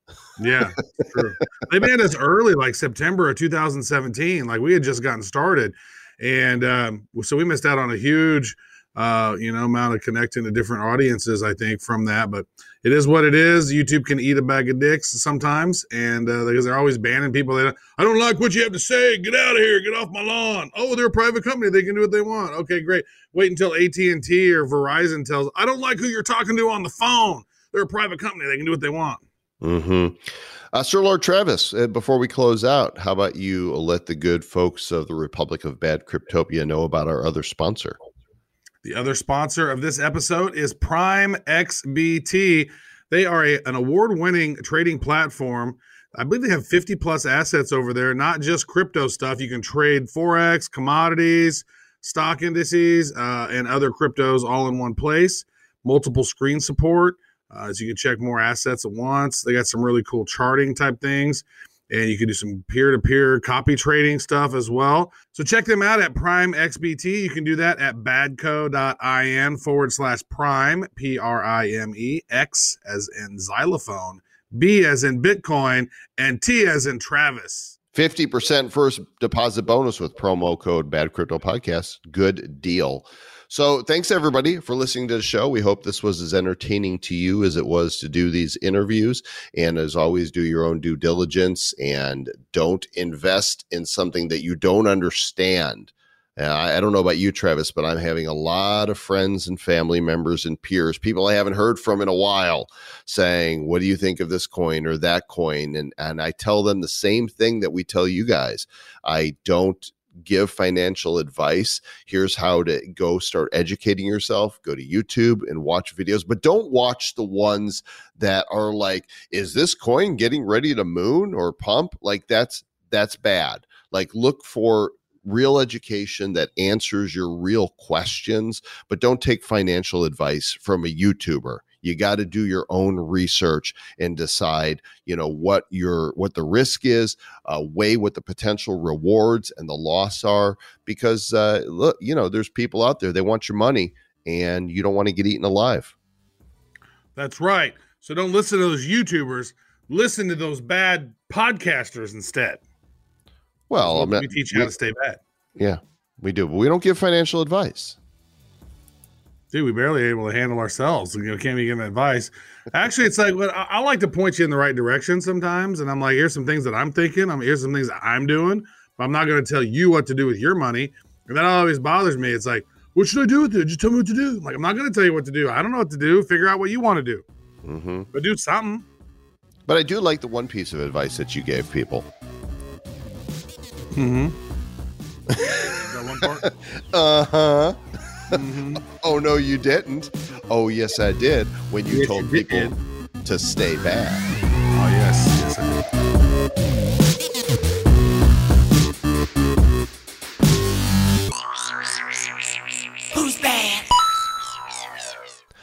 Yeah, true. they banned us early, like September of 2017. Like we had just gotten started, and um, so we missed out on a huge, uh, you know, amount of connecting to different audiences. I think from that, but it is what it is. YouTube can eat a bag of dicks sometimes, and uh, because they're always banning people. That I don't like what you have to say. Get out of here. Get off my lawn. Oh, they're a private company. They can do what they want. Okay, great. Wait until AT and T or Verizon tells. I don't like who you're talking to on the phone. They're a private company. They can do what they want. hmm Uh, Sir Lord Travis, uh, before we close out, how about you let the good folks of the Republic of Bad Cryptopia know about our other sponsor? The other sponsor of this episode is Prime XBT. They are a, an award winning trading platform. I believe they have 50 plus assets over there, not just crypto stuff. You can trade Forex, commodities, stock indices, uh, and other cryptos all in one place. Multiple screen support. Uh, so you can check more assets at once. They got some really cool charting type things and you can do some peer-to-peer copy trading stuff as well. So check them out at Prime XBT. You can do that at badco.in forward slash prime, P-R-I-M-E, X as in xylophone, B as in Bitcoin, and T as in Travis. 50% first deposit bonus with promo code Bad Crypto Podcast. Good deal. So, thanks everybody for listening to the show. We hope this was as entertaining to you as it was to do these interviews. And as always, do your own due diligence and don't invest in something that you don't understand. Uh, I, don't know about you, Travis, but I'm having a lot of friends and family members and peers, people I haven't heard from in a while, saying, "What do you think of this coin or that coin?" And and I tell them the same thing that we tell you guys. I don't give financial advice. Here's how to go start educating yourself. Go to YouTube and watch videos, but don't watch the ones that are like, is this coin getting ready to moon or pump? Like that's that's bad. Like look for real education that answers your real questions, but don't take financial advice from a YouTuber you got to do your own research and decide you know what your what the risk is uh, weigh what the potential rewards and the loss are because uh, look you know there's people out there they want your money and you don't want to get eaten alive That's right. So don't listen to those YouTubers. Listen to those bad podcasters instead. well I'm we teach you how to stay bad. yeah we do but we don't give financial advice Dude, we barely able to handle ourselves. You know, can't be giving advice. Actually, it's like what I, I like to point you in the right direction sometimes, and I'm like, here's some things that I'm thinking. I'm here's some things that I'm doing, but I'm not going to tell you what to do with your money. And that always bothers me. It's like, what should I do with it? Just tell me what to do. Like, I'm not going to tell you what to do. I don't know what to do. Figure out what you want to do, hmm but do something. but i do like the one piece of advice that you gave people Mm-hmm. that one part. uh-huh oh no, you didn't. Oh yes, I did. When you Yes, told you people to stay back. Oh yes, yes. I did.